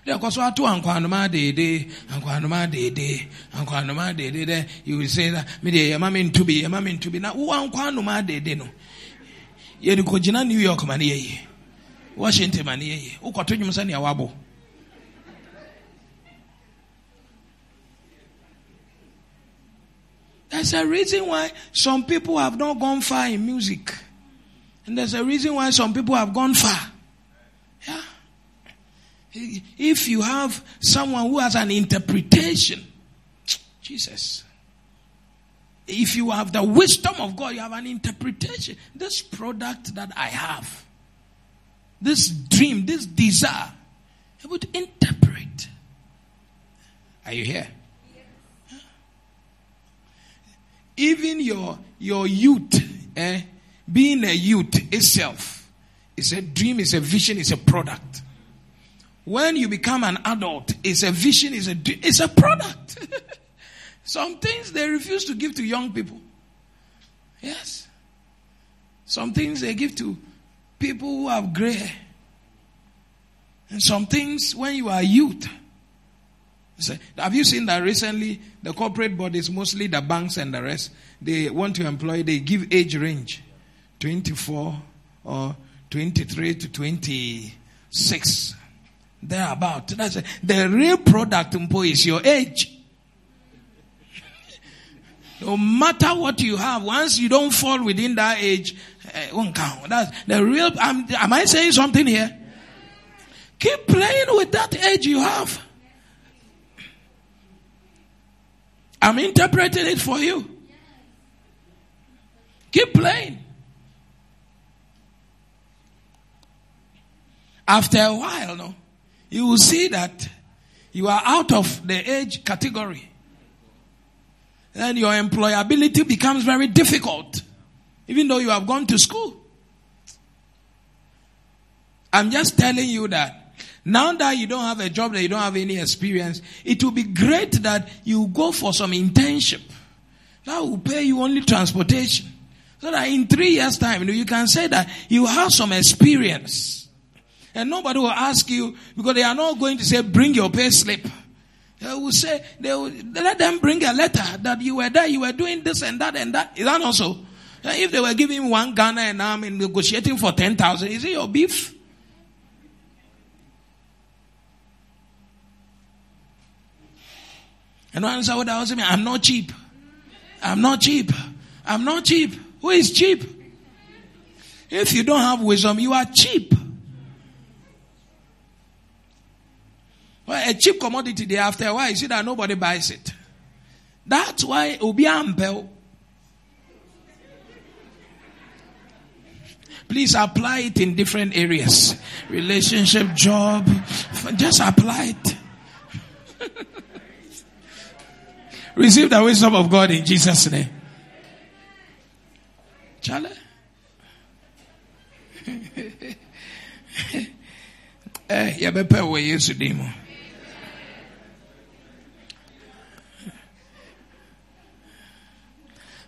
Because what to Ankwanuma Dede, Ankwanuma Dede, Ankwanuma Dede, you will say that, me de, yama mean to be, to be. Now, who Ankwanuma Dede no? Ye ko jina New York mani ye. Washington mani ye. Uko to nyumsa ni awabo. There's a reason why some people have not gone far in music. And there's a reason why some people have gone far. If you have someone who has an interpretation, Jesus. If you have the wisdom of God, you have an interpretation. This product that I have, this dream, this desire, I would interpret. Are you here? Even your your youth, eh, being a youth itself, is a dream, is a vision, is a product. When you become an adult, it's a vision, it's a, it's a product. Some things they refuse to give to young people. Yes. Some things they give to people who have gray hair. And some things when you are youth. Have you seen that recently? The corporate bodies, mostly the banks and the rest, they want to employ, they give age range 24 or 23 to 26 thereabout. That's a, the real product mpo is your age. no matter what you have, once you don't fall within that age, uh, won't count. That's the real. am am I saying something here? Keep playing with that age you have. I'm interpreting it for you. Keep playing. After a while, no, you will see that you are out of the age category. Then your employability becomes very difficult, even though you have gone to school. I'm just telling you that now that you don't have a job, that you don't have any experience, it will be great that you go for some internship. That will pay you only transportation. So that in three years' time, you, can say that you have some experience. And nobody will ask you, because they are not going to say, bring your pay slip. They will say, they will let them bring a letter that you were there, you were doing this and that and that. Is that also? If they were giving one Ghana and I'm negotiating for 10,000, is it your beef? And one answer what saying, I'm not cheap. I'm not cheap. I'm not cheap. Who is cheap? If you don't have wisdom, you are cheap. Well, a cheap commodity day after a while, you see that nobody buys it. That's why Obi Ampel. Please apply it in different areas. Relationship, job. Just apply it. Receive the wisdom of God in Jesus' name. Charlie? eh, yɛbɛpɛ wɔ yesu din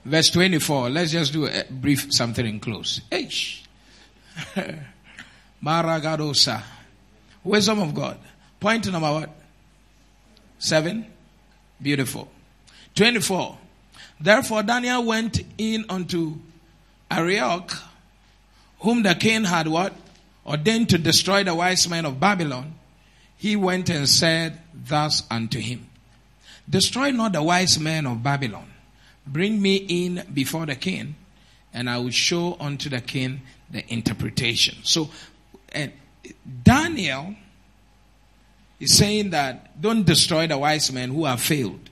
verse 24 let's just do a brief something in close H. maragadosa wisdom of god point number what seven beautiful 24. Therefore Daniel went in unto Arioch, whom the king had what? Ordained to destroy the wise men of Babylon. He went and said thus unto him, Destroy not the wise men of Babylon. Bring me in before the king, and I will show unto the king the interpretation. So, and Daniel is saying that don't destroy the wise men who have failed.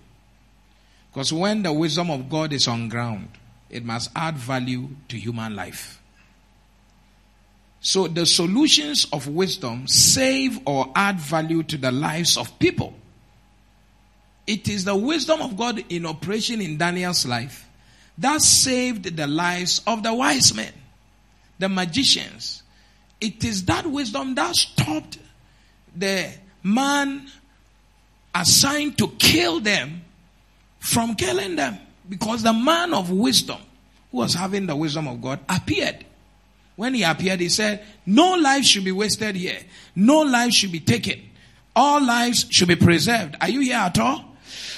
Because when the wisdom of God is on ground, it must add value to human life. So the solutions of wisdom save or add value to the lives of people. It is the wisdom of God in operation in Daniel's life that saved the lives of the wise men, the magicians. It is that wisdom that stopped the man assigned to kill them from killing them because the man of wisdom who was having the wisdom of God appeared. When he appeared, he said, No life should be wasted here. No life should be taken. All lives should be preserved. Are you here at all?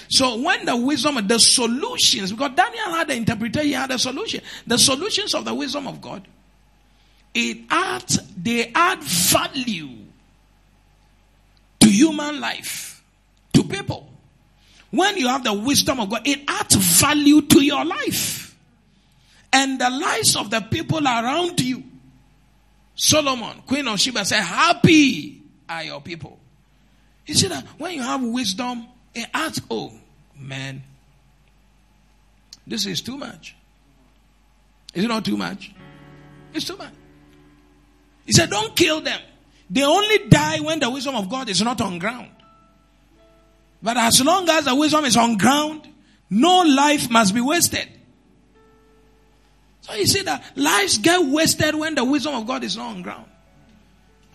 So when the wisdom, the solutions, because Daniel had the interpretation, he had a solution. The solutions of the wisdom of God, it adds, they add value to human life, to people. When you have the wisdom of God, it adds value to your life and the lives of the people around you. Solomon, Queen of Sheba said, Happy are your people. You see that when you have wisdom, it adds, oh man, this is too much. Is it not too much? It's too much. He said, Don't kill them. They only die when the wisdom of God is not on ground. But as long as the wisdom is on ground, no life must be wasted. So you see that lives get wasted when the wisdom of God is not on ground.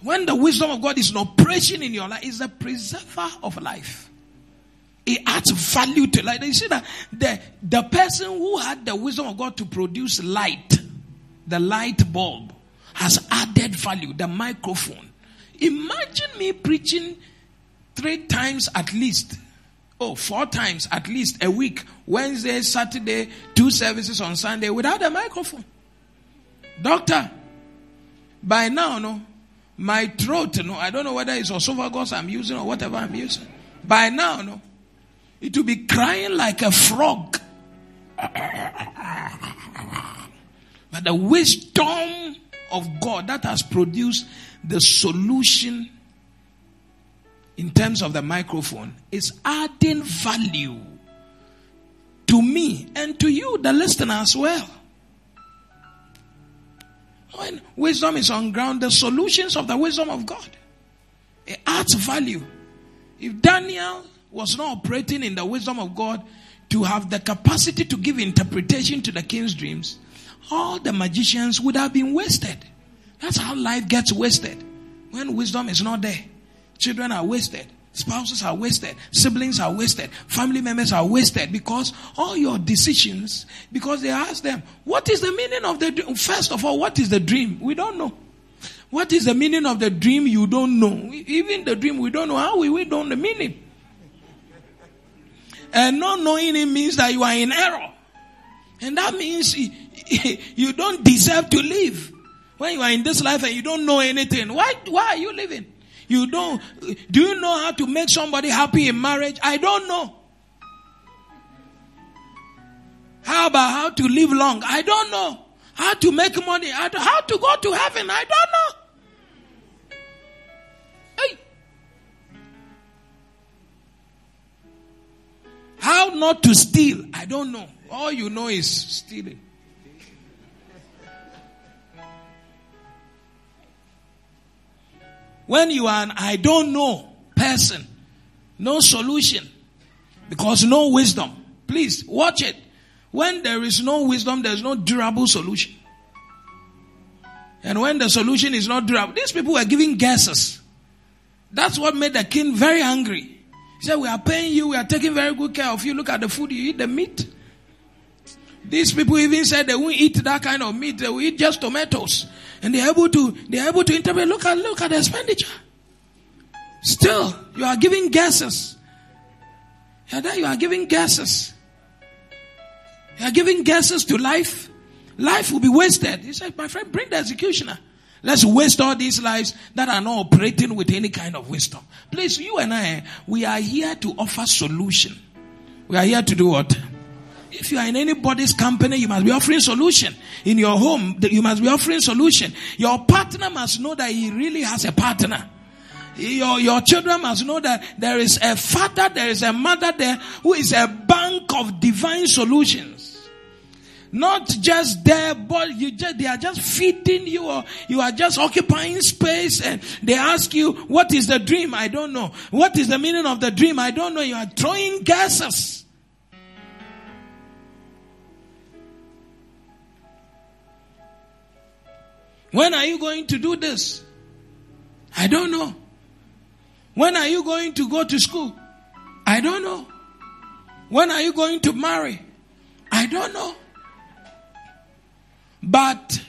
When the wisdom of God is not operation in your life, is the preserver of life. It adds value to life. You see that the, the person who had the wisdom of God to produce light, the light bulb, has added value, the microphone. Imagine me preaching three times at least. Oh, four times at least a week. Wednesday, Saturday, two services on Sunday without a microphone. Doctor, by now, no, my throat, no, I don't know whether it's esophagus I'm using or whatever I'm using. By now, no, it will be crying like a frog. But the wisdom of God that has produced the solution in terms of the microphone is adding value to me and to you, the listener, as well. When wisdom is on ground, the solutions of the wisdom of God. It adds value. If Daniel was not operating in the wisdom of God to have the capacity to give interpretation to the king's dreams, all the magicians would have been wasted. That's how life gets wasted. When wisdom is not there, children are wasted. Spouses are wasted. Siblings are wasted. Family members are wasted because all your decisions, because they ask them, what is the meaning of the dream? First of all, what is the dream? We don't know. What is the meaning of the dream? You don't know. Even the dream, we don't know. How we, we don't know the meaning. And not knowing it means that you are in error. And that means you don't deserve to live. When you are in this life and you don't know anything, why, why are you living? You don't, do you know how to make somebody happy in marriage? I don't know. How about how to live long? I don't know. How to make money? How to, go to heaven? I don't know. How not to steal? I don't know. All you know is stealing. When you are an I don't know person, no solution, because no wisdom. Please watch it. When there is no wisdom, there's no durable solution. And when the solution is not durable, these people were giving guesses. That's what made the king very angry. Said, We are paying you, we are taking very good care of you. Look at the food you eat, the meat. These people even said they won't eat that kind of meat, they will eat just tomatoes. And they're able to, they're able to interpret, look at, look at the expenditure. Still, you are giving guesses. Yeah, there you are giving guesses. You are giving guesses to life. Life will be wasted. He said, my friend, bring the executioner. Let's waste all these lives that are not operating with any kind of wisdom. Please, you and I, we are here to offer solution. We are here to do what? If you are in anybody's company, you must be offering solution. In your home, you must be offering solution. Your partner must know that he really has a partner. Your, your children must know that there is a father, there is a mother there who is a bank of divine solutions. Not just there, but you just, they are just feeding you or you are just occupying space and they ask you, what is the dream? I don't know. What is the meaning of the dream? I don't know. You are throwing gases. When are you going to do this? I don't know. When are you going to go to school? I don't know. When are you going to marry? I don't know. But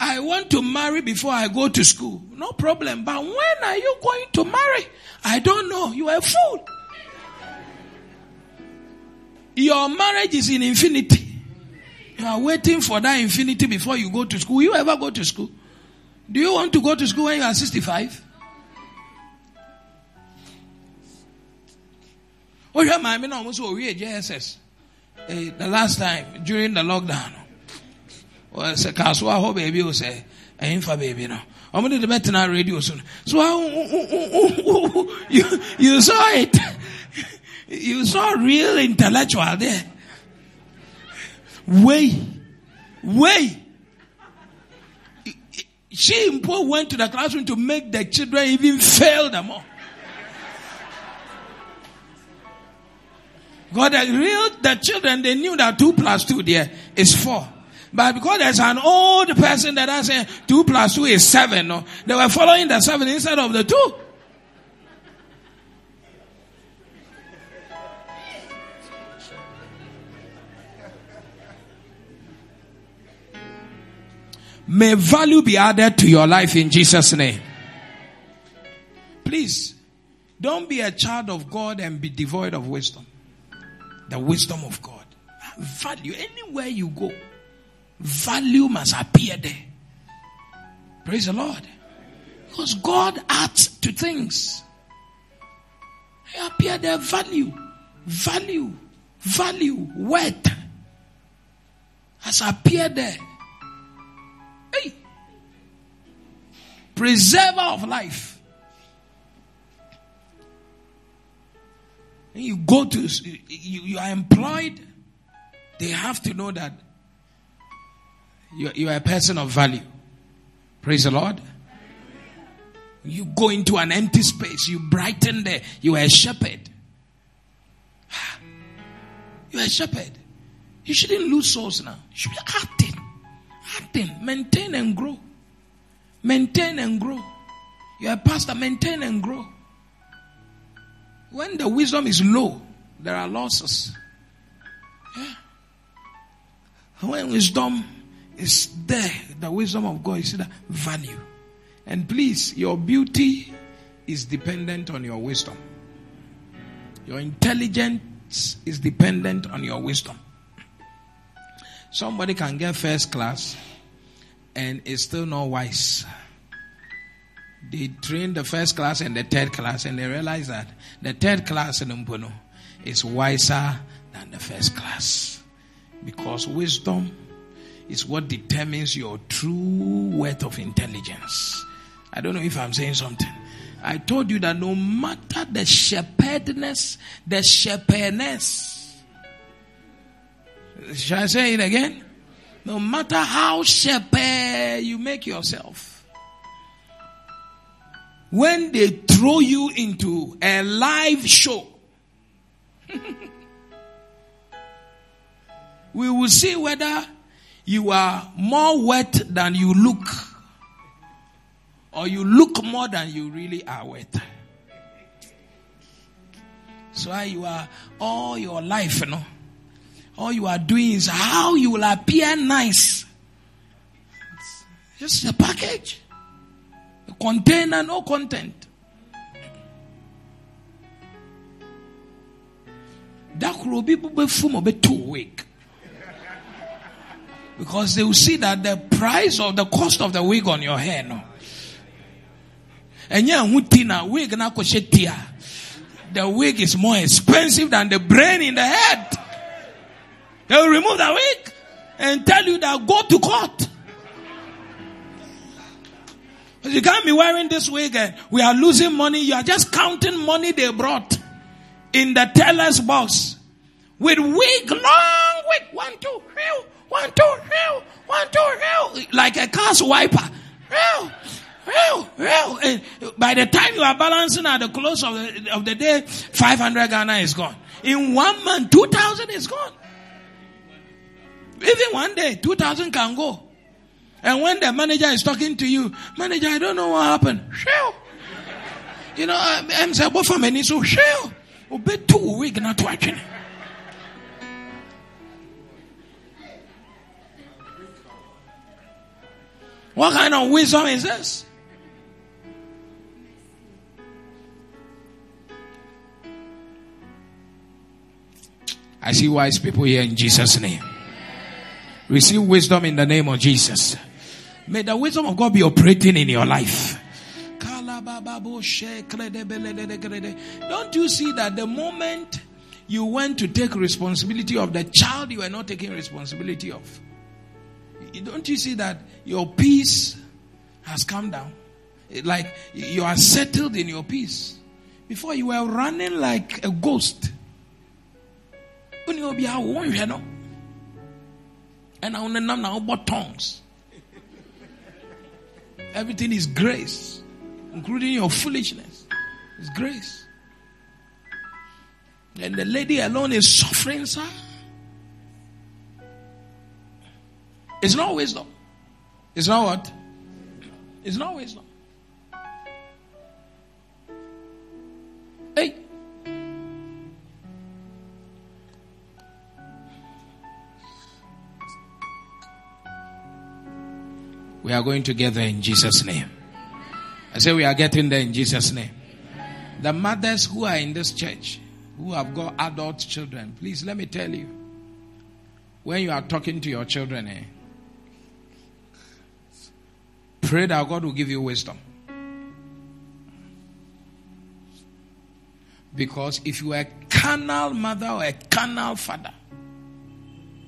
I want to marry before I go to school. No problem. But when are you going to marry? I don't know. You are a fool. Your marriage is in infinity. You are waiting for that infinity before you go to school. Will you ever go to school? Do you want to go to school when you are 65? Oh, yeah, my almost JSS. The last time during the lockdown. Well, say, Kaswa, ho baby, will say, I ain't for baby, no. Going to bet on radio soon. So, you, you saw it. You saw real intellectual there. Way. Way. She went to the classroom to make the children even fail them all. God, the real, the children, they knew that two plus two there is four. But because there's an old person that I say two plus two is seven, no, they were following the seven instead of the two. May value be added to your life in Jesus' name. Please, don't be a child of God and be devoid of wisdom. The wisdom of God. Value, anywhere you go, value must appear there. Praise the Lord. Because God adds to things. He appear there, value, value, value, worth has appeared there. Hey. Preserver of life. you go to, you, you are employed, they have to know that You, you are a person of value. Praise the Lord. You go into an empty space, you brighten there, you are a shepherd. You are a shepherd. You shouldn't lose souls now. You should be acting. Acting. Maintain and grow. Maintain and grow. You're a pastor, maintain and grow. When the wisdom is low, there are losses. Yeah. When wisdom is there, the wisdom of God is the value. And please, your beauty is dependent on your wisdom. Your intelligence is dependent on your wisdom. Somebody can get first class and is still not wise. They train the first class and the third class and they realize that the third class in Mpono is wiser than the first class. Because wisdom is what determines your true worth of intelligence. I don't know if I'm saying something. I told you that no matter the shepherdness, the shepherdness. Shall I say it again? No matter how shepherd you make yourself, when they throw you into a live show, we will see whether you are more wet than you look or you look more than you really are worth. So you are all your life, you know. All you are doing is how you will appear nice. Just a package. A container, no content. That will be two week. Because they will see that the price of the cost of the wig on your hair, no. Wig the wig is more expensive than the brain in the head. They will remove the wig and tell you that go to court. You can't be wearing this wig and we are losing money. You are just counting money they brought in the teller's box with wig long wig. One two three one two three one two three like a car's wiper Real, real. And by the time you are balancing at the close of the, of the day, 500 Ghana is gone. In one month, 2,000 is gone. Even one day, 2,000 can go. And when the manager is talking to you, manager, I don't know what happened. Real. You know, I'm saying, what for many so real. Obey two week not watching. What kind of wisdom is this? I see wise people here in Jesus' name. Receive wisdom in the name of Jesus. May the wisdom of God be operating in your life. Don't you see that the moment you went to take responsibility of the child you were not taking responsibility of? Don't you see that your peace has come down? Like you are settled in your peace. Before you were running like a ghost. Wone obi a wonhwɛ no. Ɛna wonenam na wobɔ tongues. Everything is grace including your foolishness. It's grace. And the lady alone is suffering sir it's not wisdom it's not what it's not wisdom hey We are going together in Jesus' name. I say we are getting there in Jesus' name. The mothers who are in this church, who have got adult children, please let me tell you. When you are talking to your children, eh, pray that God will give you wisdom. Because if you are a carnal mother or a carnal father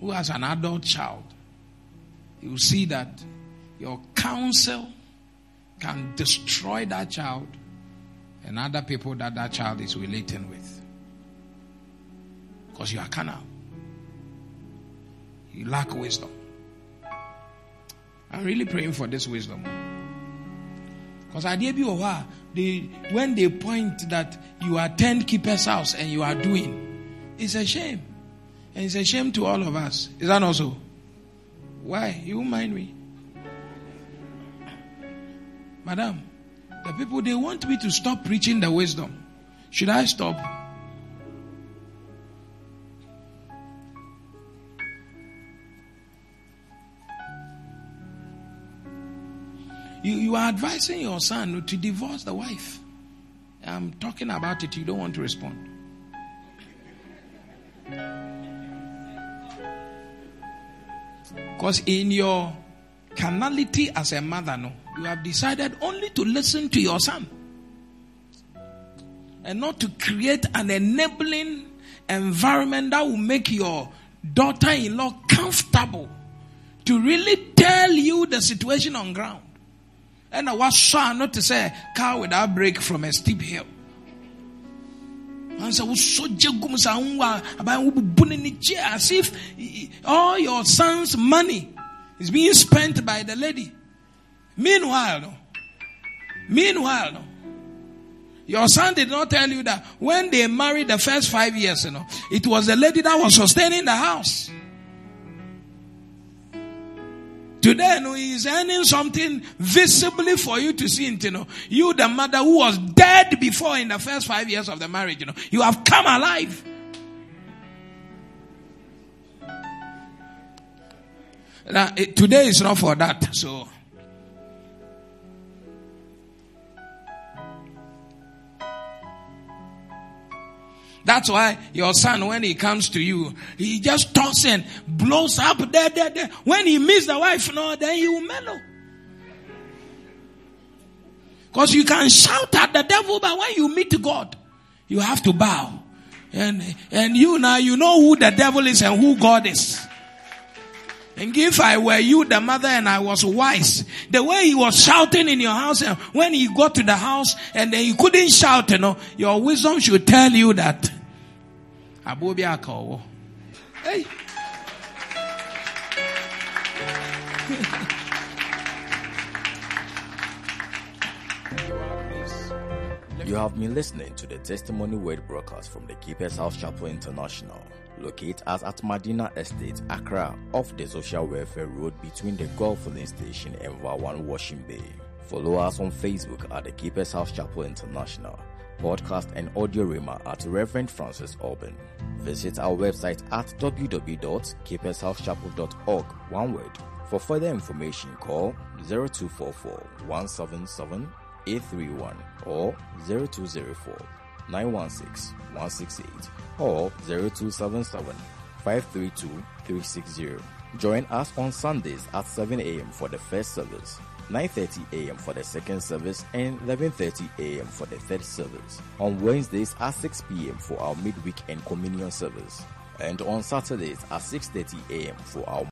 who has an adult child, you will see that your counsel can destroy that child and other people that that child is relating with. Because you are carnal. You lack wisdom. I'm really praying for this wisdom. Because I did you they when they point that you attend keeper's house and you are doing, it's a shame. And it's a shame to all of us. Is that also? Why? You mind me? Madam, the people they want me to stop preaching the wisdom. Should I stop? You, you are advising your son to divorce the wife. I'm talking about it, you don't want to respond. Because in your carnality as a mother, no, you have decided only to listen to your son and not to create an enabling environment that will make your daughter in law comfortable to really tell you the situation on ground. And I was sure not to say car without brake from a steep hill. And so so as if all your son's money is being spent by the lady. Meanwhile, no. Meanwhile, no. Your son did not tell you that when they married the first five years, you know, it was the lady that was sustaining the house. Today, no, he's earning something visibly for you to see. You know, you, the mother who was dead before in the first five years of the marriage, you know, you have come alive. Now, today is not for that. So, That's why your son, when he comes to you, he just talks and blows up there, there, there. When he meets the wife, no, then he will mellow. Because you can shout at the devil, but when you meet God, you have to bow. And, and you now, you know who the devil is and who God is. And if I were you, the mother, and I was wise, the way he was shouting in your house, and when he got to the house, and then he couldn't shout, you know, your wisdom should tell you that. Hey. You have been listening to the Testimony Word broadcast from the Keeper's House Chapel International, located at Madina Estate, Accra, off the Social Welfare Road between the Gulf Station and Vawan Washing Bay. Follow us on Facebook at the Keeper's House Chapel International, podcast and audio rima at Reverend Francis Alban. Visit our website at www.keepershousechapel.org, one word. For further information, call 0244 177 831 or 0204 916 168 or 0277 532 360. Join us on Sundays at 7 a.m. for the first service, 9:30 a.m. for the second service, and 11:30 a.m. for the third service. On Wednesdays at 6 p.m. for our midweek and communion service, and on Saturdays at 6:30 a.m. for our